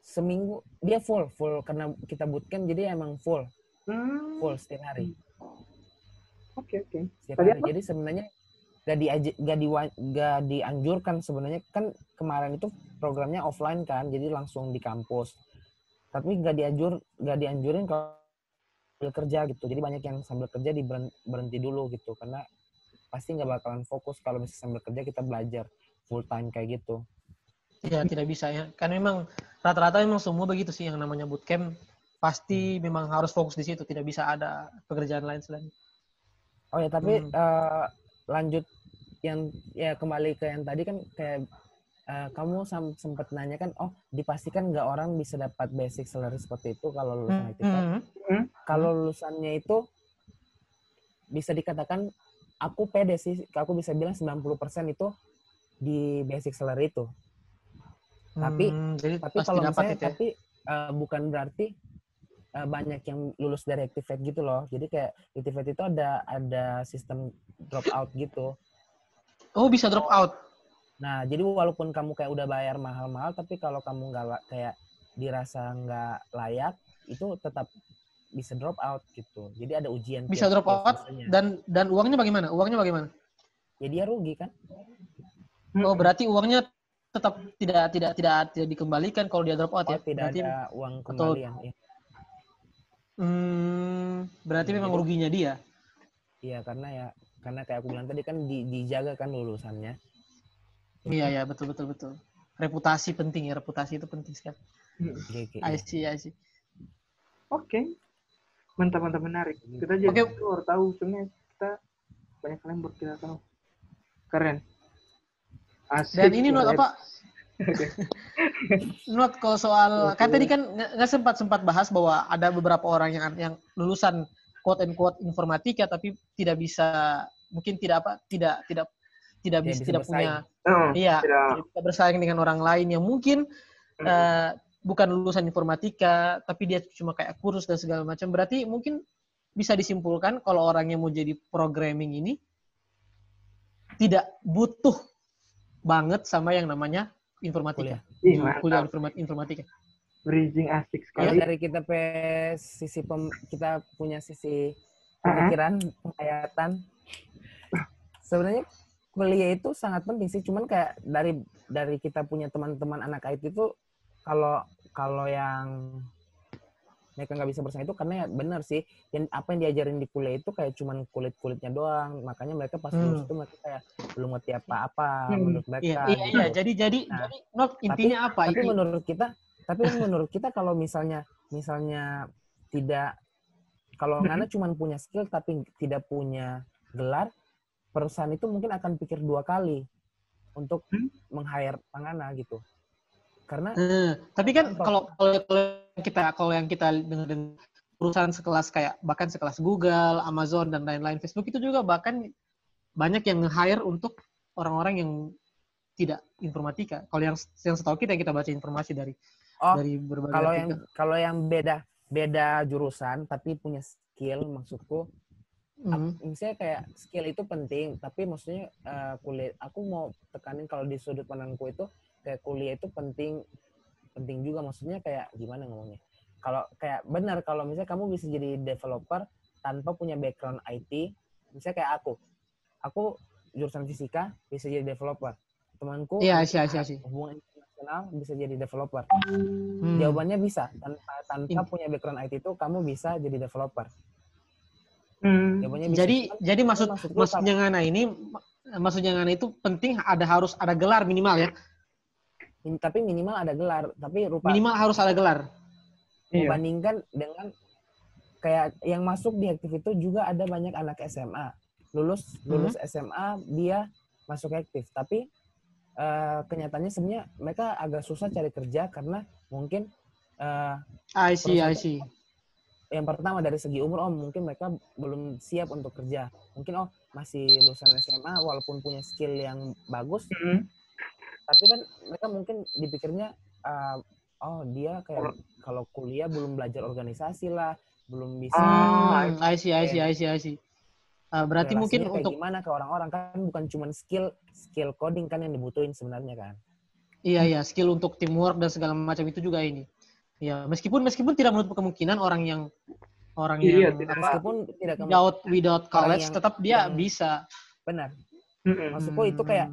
[SPEAKER 1] seminggu dia full full karena kita bootcamp jadi emang full
[SPEAKER 4] Hmm.
[SPEAKER 1] full setiap hari
[SPEAKER 4] Oke, oke.
[SPEAKER 1] setiap
[SPEAKER 4] Tadi
[SPEAKER 1] hari. Jadi sebenarnya gak di gak, di, gak dianjurkan sebenarnya kan kemarin itu programnya offline kan, jadi langsung di kampus. Tapi nggak dianjur nggak dianjurin kalau sambil kerja gitu. Jadi banyak yang sambil kerja di berhenti dulu gitu karena pasti nggak bakalan fokus kalau misalnya sambil kerja kita belajar full time kayak gitu.
[SPEAKER 2] Iya, tidak bisa ya. Kan memang rata-rata memang semua begitu sih yang namanya bootcamp pasti memang harus fokus di situ, tidak bisa ada pekerjaan lain selain.
[SPEAKER 1] Oh ya, tapi
[SPEAKER 2] Hmm.
[SPEAKER 1] eh, lanjut yang ya kembali ke yang tadi kan kayak eh, kamu sam- sempat nanya kan, oh dipastikan nggak orang bisa dapat basic salary seperti itu kalau lulusan IT Tech.
[SPEAKER 2] Hmm.
[SPEAKER 1] Kalau lulusannya itu bisa dikatakan aku pede sih, aku bisa bilang 90% itu di basic salary itu. Tapi-
[SPEAKER 2] Hmm, jadi
[SPEAKER 1] Tapi kalau
[SPEAKER 2] dapat
[SPEAKER 1] misalnya
[SPEAKER 2] itu ya.
[SPEAKER 1] tapi eh, bukan berarti eh, banyak yang lulus dari Activate gitu loh. Jadi kayak Activate itu ada ada sistem drop out gitu.
[SPEAKER 2] Oh, bisa drop out.
[SPEAKER 1] Nah, jadi walaupun kamu kayak udah bayar mahal-mahal, tapi kalau kamu nggak kayak dirasa nggak layak, itu tetap bisa drop out gitu. Jadi ada ujian.
[SPEAKER 2] Bisa drop out
[SPEAKER 1] semesternya.
[SPEAKER 2] dan dan uangnya bagaimana? Uangnya bagaimana?
[SPEAKER 1] Ya dia rugi kan?
[SPEAKER 2] Oh, berarti uangnya tetap tidak tidak tidak tidak dikembalikan kalau dia drop out
[SPEAKER 1] Oh,
[SPEAKER 2] ya.
[SPEAKER 1] tidak
[SPEAKER 2] berarti
[SPEAKER 1] ada uang
[SPEAKER 2] atau-
[SPEAKER 1] kembalian. Iya.
[SPEAKER 2] hmm, berarti memang ruginya dia.
[SPEAKER 1] Iya, karena ya karena kayak aku bilang tadi kan di- dijaga kan lulusannya.
[SPEAKER 2] Iya, ya, betul betul betul. Reputasi penting ya, reputasi itu penting sekali.
[SPEAKER 1] Oke, oke,
[SPEAKER 2] I
[SPEAKER 1] iya.
[SPEAKER 2] see, I see.
[SPEAKER 4] Oke. Mantap, mantap, menarik. Kita jadi
[SPEAKER 2] Oke.
[SPEAKER 4] baru tahu, sebenarnya kita banyak hal yang baru kita tahu. Keren. Asik.
[SPEAKER 2] Dan ini not
[SPEAKER 4] keren.
[SPEAKER 2] apa?
[SPEAKER 4] Oke.
[SPEAKER 2] Not kalau soal kan tadi kan nggak sempat sempat bahas bahwa ada beberapa orang yang yang lulusan quote and quote informatika tapi tidak bisa mungkin tidak apa tidak tidak tidak
[SPEAKER 1] Tidak
[SPEAKER 2] bisa
[SPEAKER 1] bisa
[SPEAKER 2] tidak punya
[SPEAKER 4] Oh,
[SPEAKER 2] iya
[SPEAKER 4] tidak.
[SPEAKER 2] tidak bersaing dengan orang lain yang mungkin eh, bukan lulusan informatika tapi dia cuma kayak kursus dan segala macam berarti mungkin bisa disimpulkan kalau orang yang mau jadi programming ini tidak butuh banget sama yang namanya informatika
[SPEAKER 1] Kuliah.
[SPEAKER 4] Ih, mantap.
[SPEAKER 2] kuliah informa- informatika
[SPEAKER 4] Bridging asik sekali.
[SPEAKER 1] dari kita pe sisi pem, kita punya sisi pemikiran, penghayatan. Sebenarnya kuliah itu sangat penting sih, cuman kayak dari dari kita punya teman-teman anak IT itu kalau kalau yang mereka nggak bisa bersaing itu karena ya benar sih yang apa yang diajarin di kuliah itu kayak cuman kulit kulitnya doang makanya mereka pas lulus
[SPEAKER 2] Hmm.
[SPEAKER 1] itu mereka kayak belum ngerti apa-apa
[SPEAKER 4] Hmm.
[SPEAKER 1] menurut mereka
[SPEAKER 2] Iya, iya,
[SPEAKER 1] gitu.
[SPEAKER 2] iya. Jadi, jadi,
[SPEAKER 1] Nah,
[SPEAKER 2] jadi, not intinya apa?
[SPEAKER 1] tapi
[SPEAKER 2] Ini-
[SPEAKER 1] menurut kita tapi menurut kita kalau misalnya misalnya tidak kalau
[SPEAKER 4] Hmm.
[SPEAKER 1] Ngana cuma punya skill tapi tidak punya gelar perusahaan itu mungkin akan pikir dua kali untuk
[SPEAKER 4] Hmm.
[SPEAKER 1] meng-hire Ngana gitu karena
[SPEAKER 2] Eh, tapi kan kalau kalau kita kalau yang kita dengar dengan perusahaan sekelas kayak bahkan sekelas Google, Amazon dan lain-lain, Facebook itu juga bahkan banyak yang nge-hire untuk orang-orang yang tidak informatika. Kalau yang yang setahu kita yang kita baca informasi dari
[SPEAKER 1] oh
[SPEAKER 2] dari berbagai
[SPEAKER 1] kalau
[SPEAKER 2] artikel.
[SPEAKER 1] yang kalau yang beda beda jurusan tapi punya skill maksudku
[SPEAKER 2] Hmm.
[SPEAKER 1] misalnya kayak skill itu penting tapi maksudnya eh, kuliah aku mau tekanin kalau di sudut pandangku itu kayak kuliah itu penting penting juga maksudnya kayak gimana ngomongnya kalau kayak benar kalau misalnya kamu bisa jadi developer tanpa punya background IT misalnya kayak aku aku jurusan fisika bisa jadi developer temanku
[SPEAKER 2] Iya, sih, sih, sih.
[SPEAKER 1] hubungan internasional bisa jadi developer
[SPEAKER 2] Hmm.
[SPEAKER 1] jawabannya bisa tanpa tanpa
[SPEAKER 2] In-
[SPEAKER 1] punya background IT itu kamu bisa jadi developer
[SPEAKER 4] Hmm.
[SPEAKER 1] jawabannya bisa
[SPEAKER 2] Jadi jadi maksud
[SPEAKER 1] maksudku
[SPEAKER 2] maksudnya Ngana ini maksudnya Ngana itu penting ada harus ada gelar minimal ya.
[SPEAKER 1] Min- tapi minimal ada gelar tapi rupa
[SPEAKER 2] Minimal harus ada gelar.
[SPEAKER 4] Iya.
[SPEAKER 1] membandingkan dengan kayak yang masuk di aktif itu juga ada banyak anak SMA lulus lulus SMA dia masuk aktif tapi eh, kenyataannya sebenarnya mereka agak susah cari kerja karena mungkin eh,
[SPEAKER 2] I see, I see.
[SPEAKER 1] Yang pertama dari segi umur oh mungkin mereka belum siap untuk kerja mungkin oh masih lulusan SMA walaupun punya skill yang bagus
[SPEAKER 4] Hmm.
[SPEAKER 1] tapi kan mereka mungkin dipikirnya uh, oh dia kayak kalau kuliah belum belajar organisasi lah belum bisa
[SPEAKER 4] Ah,
[SPEAKER 2] I see, I see, I see, I see. Uh, berarti mungkin untuk
[SPEAKER 1] gimana ke orang-orang kan bukan cuma skill skill coding kan yang dibutuhin sebenarnya kan
[SPEAKER 2] iya iya skill untuk teamwork dan segala macam itu juga ini. Ya, meskipun meskipun tidak menutup kemungkinan orang yang orang
[SPEAKER 4] Iya,
[SPEAKER 2] yang
[SPEAKER 4] tidak.
[SPEAKER 1] meskipun tidak
[SPEAKER 2] without without college
[SPEAKER 1] yang-
[SPEAKER 2] tetap dia
[SPEAKER 1] yang-
[SPEAKER 2] bisa.
[SPEAKER 1] benar
[SPEAKER 4] Hmm.
[SPEAKER 1] maksudku itu kayak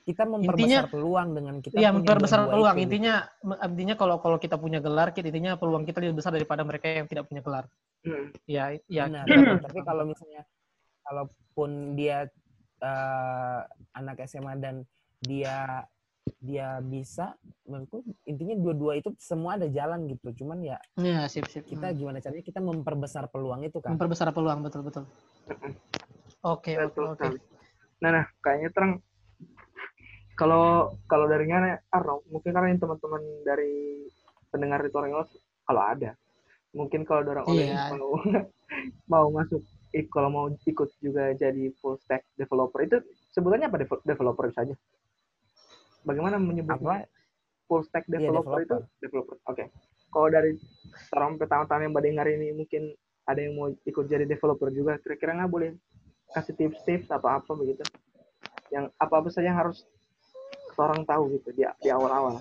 [SPEAKER 1] kita memperbesar
[SPEAKER 2] Intinya-
[SPEAKER 1] peluang dengan kita
[SPEAKER 2] Iya, memperbesar peluang.
[SPEAKER 1] itu.
[SPEAKER 2] Intinya intinya kalau kalau kita punya gelar, kita intinya peluang kita lebih besar daripada mereka yang tidak punya gelar.
[SPEAKER 4] Hmm.
[SPEAKER 2] Iya, iya.
[SPEAKER 1] Benar, tapi kalau misalnya kalaupun dia eh, anak SMA dan dia dia bisa menurutku intinya dua-dua itu semua ada jalan gitu cuman ya
[SPEAKER 2] Iya, sip sip.
[SPEAKER 1] kita
[SPEAKER 2] Hmm.
[SPEAKER 1] gimana caranya kita memperbesar peluang itu kan
[SPEAKER 2] memperbesar peluang betul betul. Oke, oke,
[SPEAKER 4] Betul
[SPEAKER 2] oke.
[SPEAKER 4] Nah, nah, kayaknya terang kalau kalau dari Arno, mungkin karena ini teman-teman dari pendengar itu orang Los, kalau ada, mungkin kalau ada orang oleh
[SPEAKER 2] Iya.
[SPEAKER 4] mau mau masuk kalau mau ikut juga jadi full stack developer itu sebutannya apa devel- developer saja? Bagaimana menyebutnya
[SPEAKER 1] apa
[SPEAKER 4] full stack
[SPEAKER 1] Iya,
[SPEAKER 4] developer, itu developer? Oke. Kalau dari orang pertama-tama yang mendengar ini mungkin ada yang mau ikut jadi developer juga, kira-kira nggak boleh kasih tips-tips apa apa begitu? Yang apa-apa saja yang harus orang tahu gitu di, di awal-awal.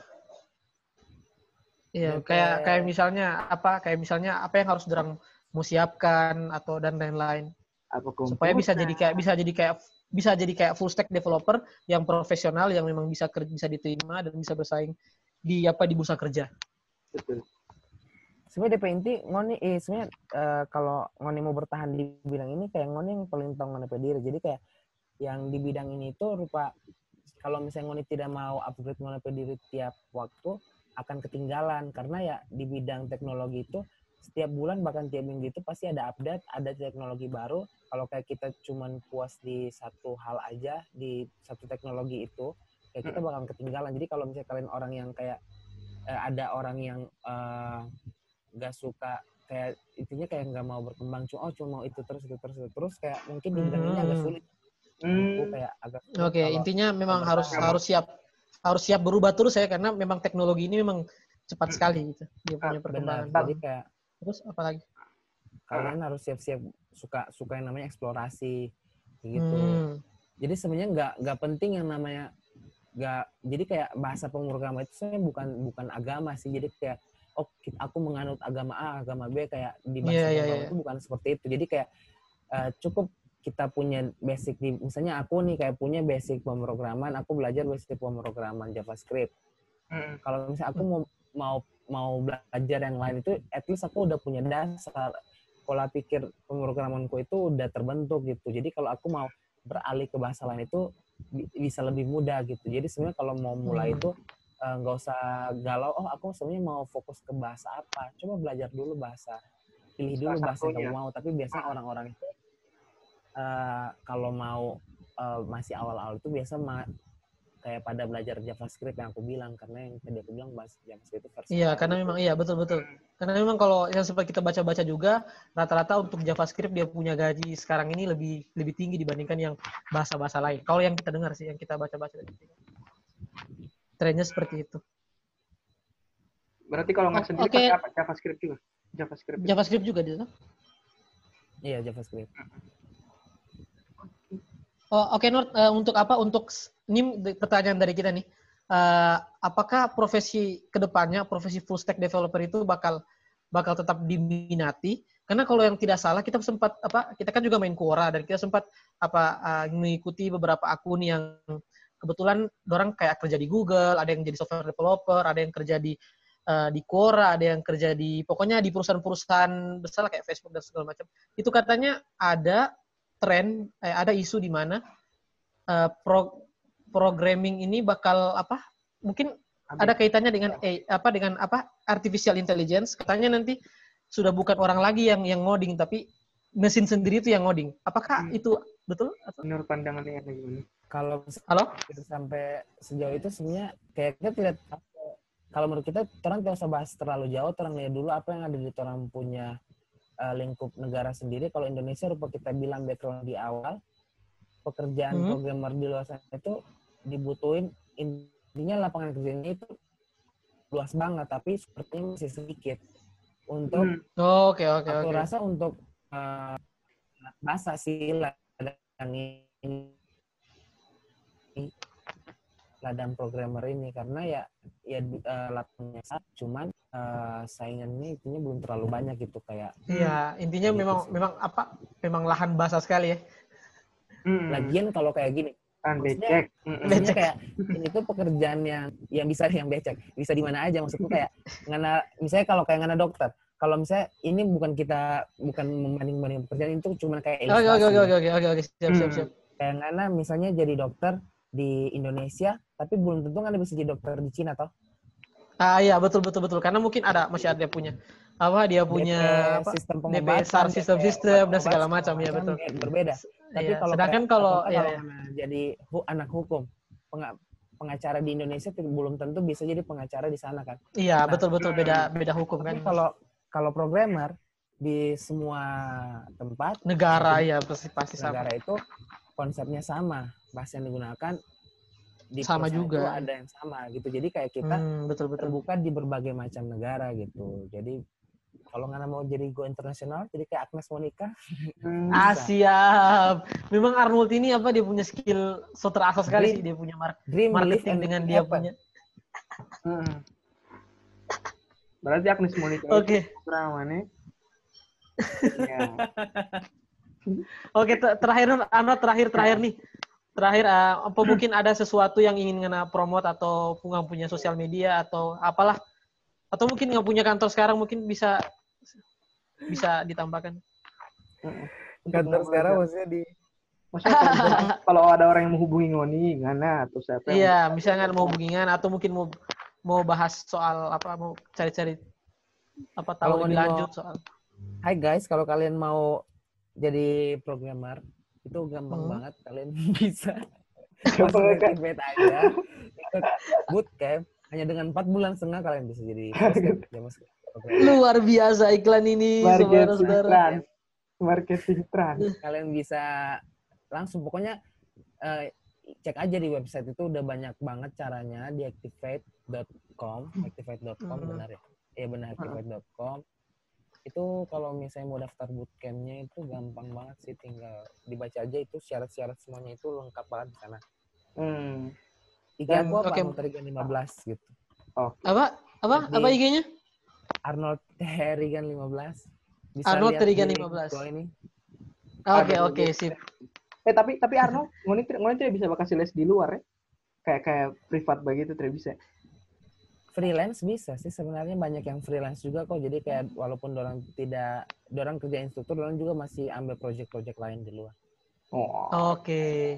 [SPEAKER 2] Iya,
[SPEAKER 1] Ya,
[SPEAKER 2] kayak
[SPEAKER 1] kayak-
[SPEAKER 2] misalnya apa? Kayak misalnya apa yang harus dorang mau siapkan atau dan lain-lain
[SPEAKER 4] Apa
[SPEAKER 2] supaya bisa
[SPEAKER 4] komputer,
[SPEAKER 2] jadi kayak bisa jadi kayak bisa jadi kayak full stack developer yang profesional yang memang bisa bisa diterima dan bisa bersaing di apa di bursa kerja.
[SPEAKER 4] betul.
[SPEAKER 1] sebenarnya DP inti ngoni eh sebenarnya eh, kalau ngoni mau bertahan di bidang ini kayak ngoni yang paling tahu ngoni diri jadi kayak yang di bidang ini itu rupa kalau misalnya ngoni tidak mau upgrade ngoni diri tiap waktu akan ketinggalan karena ya di bidang teknologi itu setiap bulan bahkan tiap minggu itu pasti ada update ada teknologi baru. Kalau kayak kita cuman puas di satu hal aja di satu teknologi itu ya kita bakal ketinggalan. Jadi kalau misalnya kalian orang yang kayak eh, ada orang yang eh, nggak suka kayak intinya kayak nggak mau berkembang cuma oh cuma mau itu terus itu terus itu terus kayak mungkin di bidang ini agak sulit.
[SPEAKER 4] Hmm,
[SPEAKER 1] kayak agak
[SPEAKER 2] Oke,
[SPEAKER 1] kalau-
[SPEAKER 2] intinya memang harus
[SPEAKER 1] bertahan.
[SPEAKER 2] harus siap harus siap berubah terus ya karena memang teknologi ini memang cepat sekali gitu dia punya
[SPEAKER 1] benar.
[SPEAKER 2] perkembangan.
[SPEAKER 1] jadi kayak
[SPEAKER 2] Terus apa lagi?
[SPEAKER 1] kalian harus siap-siap suka suka yang namanya eksplorasi gitu
[SPEAKER 2] Hmm.
[SPEAKER 1] jadi sebenarnya nggak nggak penting yang namanya nggak jadi kayak bahasa pemrograman itu sebenarnya bukan bukan agama sih jadi kayak oh aku menganut agama A agama B kayak di bahasa
[SPEAKER 2] iya,
[SPEAKER 1] pemrograman
[SPEAKER 2] iya.
[SPEAKER 1] itu bukan seperti itu jadi kayak eh, cukup kita punya basic di misalnya aku nih kayak punya basic pemrograman aku belajar basic pemrograman JavaScript
[SPEAKER 4] hmm,
[SPEAKER 1] kalau misalnya aku mau mau mau belajar yang lain itu at least aku udah punya dasar. Pola pikir pemrogramanku itu udah terbentuk gitu. Jadi kalau aku mau beralih ke bahasa lain itu bi- bisa lebih mudah gitu. Jadi sebenarnya kalau mau mulai
[SPEAKER 2] Hmm.
[SPEAKER 1] itu eh, nggak usah galau oh aku sebenarnya mau fokus ke bahasa apa? Coba belajar dulu bahasa pilih dulu
[SPEAKER 4] Salah
[SPEAKER 1] bahasa yang kamu mau. Tapi biasanya orang-orang itu eh, kalau mau eh, masih awal-awal itu biasa ma- kayak pada belajar JavaScript yang aku bilang karena yang tadi aku bilang bahasa JavaScript itu versi
[SPEAKER 2] Iya, karena
[SPEAKER 1] gitu.
[SPEAKER 2] memang iya betul betul. Karena memang kalau yang sempat kita baca-baca juga rata-rata untuk JavaScript dia punya gaji sekarang ini lebih lebih tinggi dibandingkan yang bahasa-bahasa lain. Kalau yang kita dengar sih, yang kita baca-baca tadi. Trennya seperti itu.
[SPEAKER 4] Berarti kalau nggak
[SPEAKER 2] Oh,
[SPEAKER 4] sendiri
[SPEAKER 2] oke.
[SPEAKER 4] pakai apa? JavaScript juga. JavaScript.
[SPEAKER 2] JavaScript juga di sana.
[SPEAKER 1] Iya JavaScript.
[SPEAKER 2] Oh, oke Nur, Eh, untuk apa? Untuk ini pertanyaan dari kita nih. Eh, apakah profesi ke depannya profesi full stack developer itu bakal bakal tetap diminati? Karena kalau yang tidak salah kita sempat apa? Kita kan juga main Quora dan kita sempat apa eh, mengikuti beberapa akun yang kebetulan orang kayak kerja di Google, ada yang jadi software developer, ada yang kerja di eh, di Quora, ada yang kerja di pokoknya di perusahaan-perusahaan besar kayak Facebook dan segala macam. Itu katanya ada tren, eh, ada isu di mana eh, pro- programming ini bakal apa? Mungkin ada kaitannya dengan eh, apa dengan apa artificial intelligence. Katanya nanti sudah bukan orang lagi yang yang ngoding tapi mesin sendiri itu yang ngoding. Apakah
[SPEAKER 4] Hmm.
[SPEAKER 2] itu betul? Atau-
[SPEAKER 4] Menurut pandangan yang gimana?
[SPEAKER 1] Kalau
[SPEAKER 2] Halo?
[SPEAKER 1] sampai sejauh itu sebenarnya kayak kita tidak kalau menurut kita orang tidak usah bahas terlalu jauh, orang lihat dulu apa yang ada di orang punya eh, lingkup negara sendiri. Kalau Indonesia rupa kita bilang background di awal, pekerjaan
[SPEAKER 2] Hmm.
[SPEAKER 1] programmer di luar sana itu dibutuhin intinya lapangan kerjanya itu luas banget, tapi sepertinya masih sedikit. Untuk
[SPEAKER 4] Hmm,
[SPEAKER 2] Oh, Oke, oke,
[SPEAKER 1] aku
[SPEAKER 2] oke.
[SPEAKER 1] rasa untuk eh, bahasa sih ladang ini ladang programmer ini karena ya ya uh, lapangnya satu cuman eh, saingannya intinya belum terlalu banyak gitu kayak
[SPEAKER 2] Iya, intinya
[SPEAKER 1] Gitu
[SPEAKER 2] memang
[SPEAKER 1] sih.
[SPEAKER 2] memang apa? Memang lahan basah sekali ya.
[SPEAKER 4] hmm,
[SPEAKER 1] lagian kalau kayak gini
[SPEAKER 4] kan becek.
[SPEAKER 1] Maksudnya kayak ini tuh pekerjaan yang yang bisa yang becek, bisa di mana aja maksudku kayak ngana misalnya kalau kayak ngana dokter, kalau misalnya ini bukan kita bukan membanding-banding pekerjaan itu cuma kayak
[SPEAKER 2] Oke oke oke oke oke oke siap siap
[SPEAKER 4] Hmm.
[SPEAKER 2] siap.
[SPEAKER 1] Kayak ngana misalnya jadi dokter di Indonesia, tapi belum tentu ngana bisa jadi dokter di Cina toh.
[SPEAKER 2] Ah iya betul betul betul karena mungkin ada masih ada punya apa dia punya
[SPEAKER 1] DP,
[SPEAKER 2] apa,
[SPEAKER 1] sistem
[SPEAKER 2] DPSR,
[SPEAKER 1] pengobatan,
[SPEAKER 2] sistem-sistem
[SPEAKER 1] DP
[SPEAKER 2] dan segala macam, ya, betul.
[SPEAKER 1] Berbeda. Tapi
[SPEAKER 2] Iya,
[SPEAKER 1] kalau
[SPEAKER 2] sedangkan
[SPEAKER 1] kayak-
[SPEAKER 2] kalau- iya,
[SPEAKER 1] kalau
[SPEAKER 2] iya.
[SPEAKER 1] jadi hu- anak hukum, penga- pengacara di Indonesia belum tentu bisa jadi pengacara di sana kan.
[SPEAKER 2] Iya
[SPEAKER 1] Nah,
[SPEAKER 2] betul betul beda beda hukum kan.
[SPEAKER 1] Kalau kalau programmer di semua tempat
[SPEAKER 2] negara ya pasti pasti sama.
[SPEAKER 1] negara itu konsepnya sama, bahasa yang digunakan di
[SPEAKER 2] Sama juga.
[SPEAKER 1] itu ada yang sama gitu. Jadi kayak kita
[SPEAKER 2] Hmm, betul betul.
[SPEAKER 1] terbuka di berbagai macam negara gitu. Jadi kalau nggak mau jadi go internasional, jadi kayak Agnes Monica.
[SPEAKER 4] Hmm.
[SPEAKER 2] Ah siap. Memang Arnold ini apa dia punya skill so terasa sekali sih dia punya mark
[SPEAKER 1] Dream,
[SPEAKER 2] marketing dengan dia
[SPEAKER 1] happen.
[SPEAKER 2] punya.
[SPEAKER 4] Mm. berarti Agnes Monica
[SPEAKER 2] Oke.
[SPEAKER 4] programannya ya
[SPEAKER 2] Oke, ter- terakhir Arnold terakhir terakhir nih. Terakhir eh, apa mungkin ada sesuatu yang ingin ngena promote atau nggak punya sosial media atau apalah atau mungkin nggak punya kantor sekarang mungkin bisa bisa ditambahkan.
[SPEAKER 1] Kantor sekarang maksudnya di
[SPEAKER 4] Maksudnya kalau, ada orang yang menghubungi Ngoni, Ngana atau siapa
[SPEAKER 2] Iya, misalnya mau hubungan atau mungkin mau mau bahas soal apa mau cari-cari apa tahu lebih
[SPEAKER 1] mau-
[SPEAKER 2] lanjut soal.
[SPEAKER 1] Hai guys, kalau kalian mau jadi programmer itu gampang
[SPEAKER 2] Hmm.
[SPEAKER 1] banget kalian bisa masuk? Activate aja ikut bootcamp hanya dengan 4 bulan setengah kalian bisa jadi programmer.
[SPEAKER 2] Luar biasa iklan ini,
[SPEAKER 4] marketing
[SPEAKER 2] saudara-saudara.
[SPEAKER 4] trans. Marketing trans.
[SPEAKER 1] kalian bisa langsung pokoknya eh, cek aja di website itu udah banyak banget caranya di activate.com activate.com
[SPEAKER 2] Hmm.
[SPEAKER 1] benar ya iya benar activate.com itu kalau misalnya mau daftar bootcampnya itu gampang banget sih tinggal dibaca aja itu syarat-syarat semuanya itu lengkap banget di sana
[SPEAKER 4] Hmm.
[SPEAKER 1] IG
[SPEAKER 4] Dan-
[SPEAKER 1] aku apa
[SPEAKER 2] oke.
[SPEAKER 1] Arnold Terigan 15 gitu
[SPEAKER 2] Apa? Apa?
[SPEAKER 1] Di-
[SPEAKER 2] Apa IG-nya?
[SPEAKER 1] Arnold Terigan 15 bisa
[SPEAKER 2] Arnold Terigan
[SPEAKER 1] di
[SPEAKER 2] 15.
[SPEAKER 1] bawah ini
[SPEAKER 2] Oke,
[SPEAKER 4] Ada
[SPEAKER 2] oke,
[SPEAKER 4] di-
[SPEAKER 2] sip.
[SPEAKER 4] Eh tapi tapi Arno, Ngoni Ngoni tidak bisa kasih les di luar ya? Kayak kayak privat begitu tidak bisa.
[SPEAKER 1] Freelance bisa sih sebenarnya banyak yang freelance juga kok jadi kayak walaupun orang tidak orang kerja instruktur orang juga masih ambil project-project lain di luar
[SPEAKER 4] Oh,
[SPEAKER 2] Oke.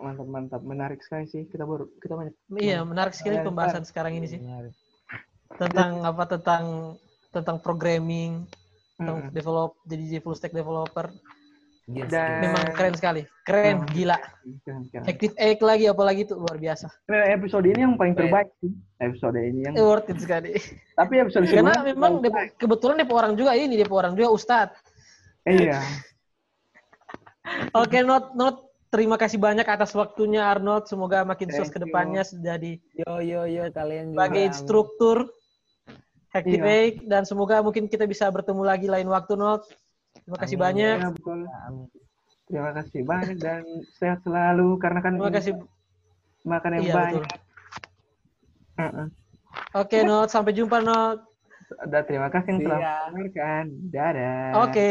[SPEAKER 4] mantap mantap, menarik sekali sih. Kita baru kita banyak.
[SPEAKER 2] Iya, menarik sekali
[SPEAKER 4] Kalian
[SPEAKER 2] pembahasan sekarang ini sih.
[SPEAKER 1] Menarik.
[SPEAKER 2] Tentang apa tentang tentang programming, tentang
[SPEAKER 4] Mm-mm.
[SPEAKER 2] develop jadi full stack developer.
[SPEAKER 1] Yes,
[SPEAKER 4] Dan-
[SPEAKER 1] yes.
[SPEAKER 2] Memang keren sekali. Keren, gila.
[SPEAKER 4] Keren, keren.
[SPEAKER 2] Active Egg lagi apalagi tuh luar biasa.
[SPEAKER 4] Episode ini yang paling terbaik sih. Episode ini yang.
[SPEAKER 2] Eh, worth it sekali.
[SPEAKER 4] Tapi episode
[SPEAKER 2] Karena memang depo- kebetulan depo orang juga ini, depo orang juga Ustadz.
[SPEAKER 4] baik. Iya.
[SPEAKER 2] Oke, Not, Not. Terima kasih banyak atas waktunya Arnold. Semoga makin sukses ke depannya jadi
[SPEAKER 1] yo yo yo kalian juga
[SPEAKER 2] sebagai instruktur Active
[SPEAKER 4] Iya.
[SPEAKER 2] Egg dan semoga mungkin kita bisa bertemu lagi lain waktu Not. Terima kasih
[SPEAKER 1] Amin.
[SPEAKER 2] banyak.
[SPEAKER 4] Iya, betul.
[SPEAKER 1] Amin.
[SPEAKER 4] Terima kasih banyak dan sehat selalu karena kan
[SPEAKER 2] Terima kasih.
[SPEAKER 4] makan yang
[SPEAKER 2] Iya,
[SPEAKER 4] banyak.
[SPEAKER 2] betul.
[SPEAKER 4] Heeh.
[SPEAKER 2] Oke, Not. Sampai jumpa, Not.
[SPEAKER 4] Dan terima kasih yang telah
[SPEAKER 1] Siap.
[SPEAKER 4] mendengarkan. Dadah.
[SPEAKER 2] Oke.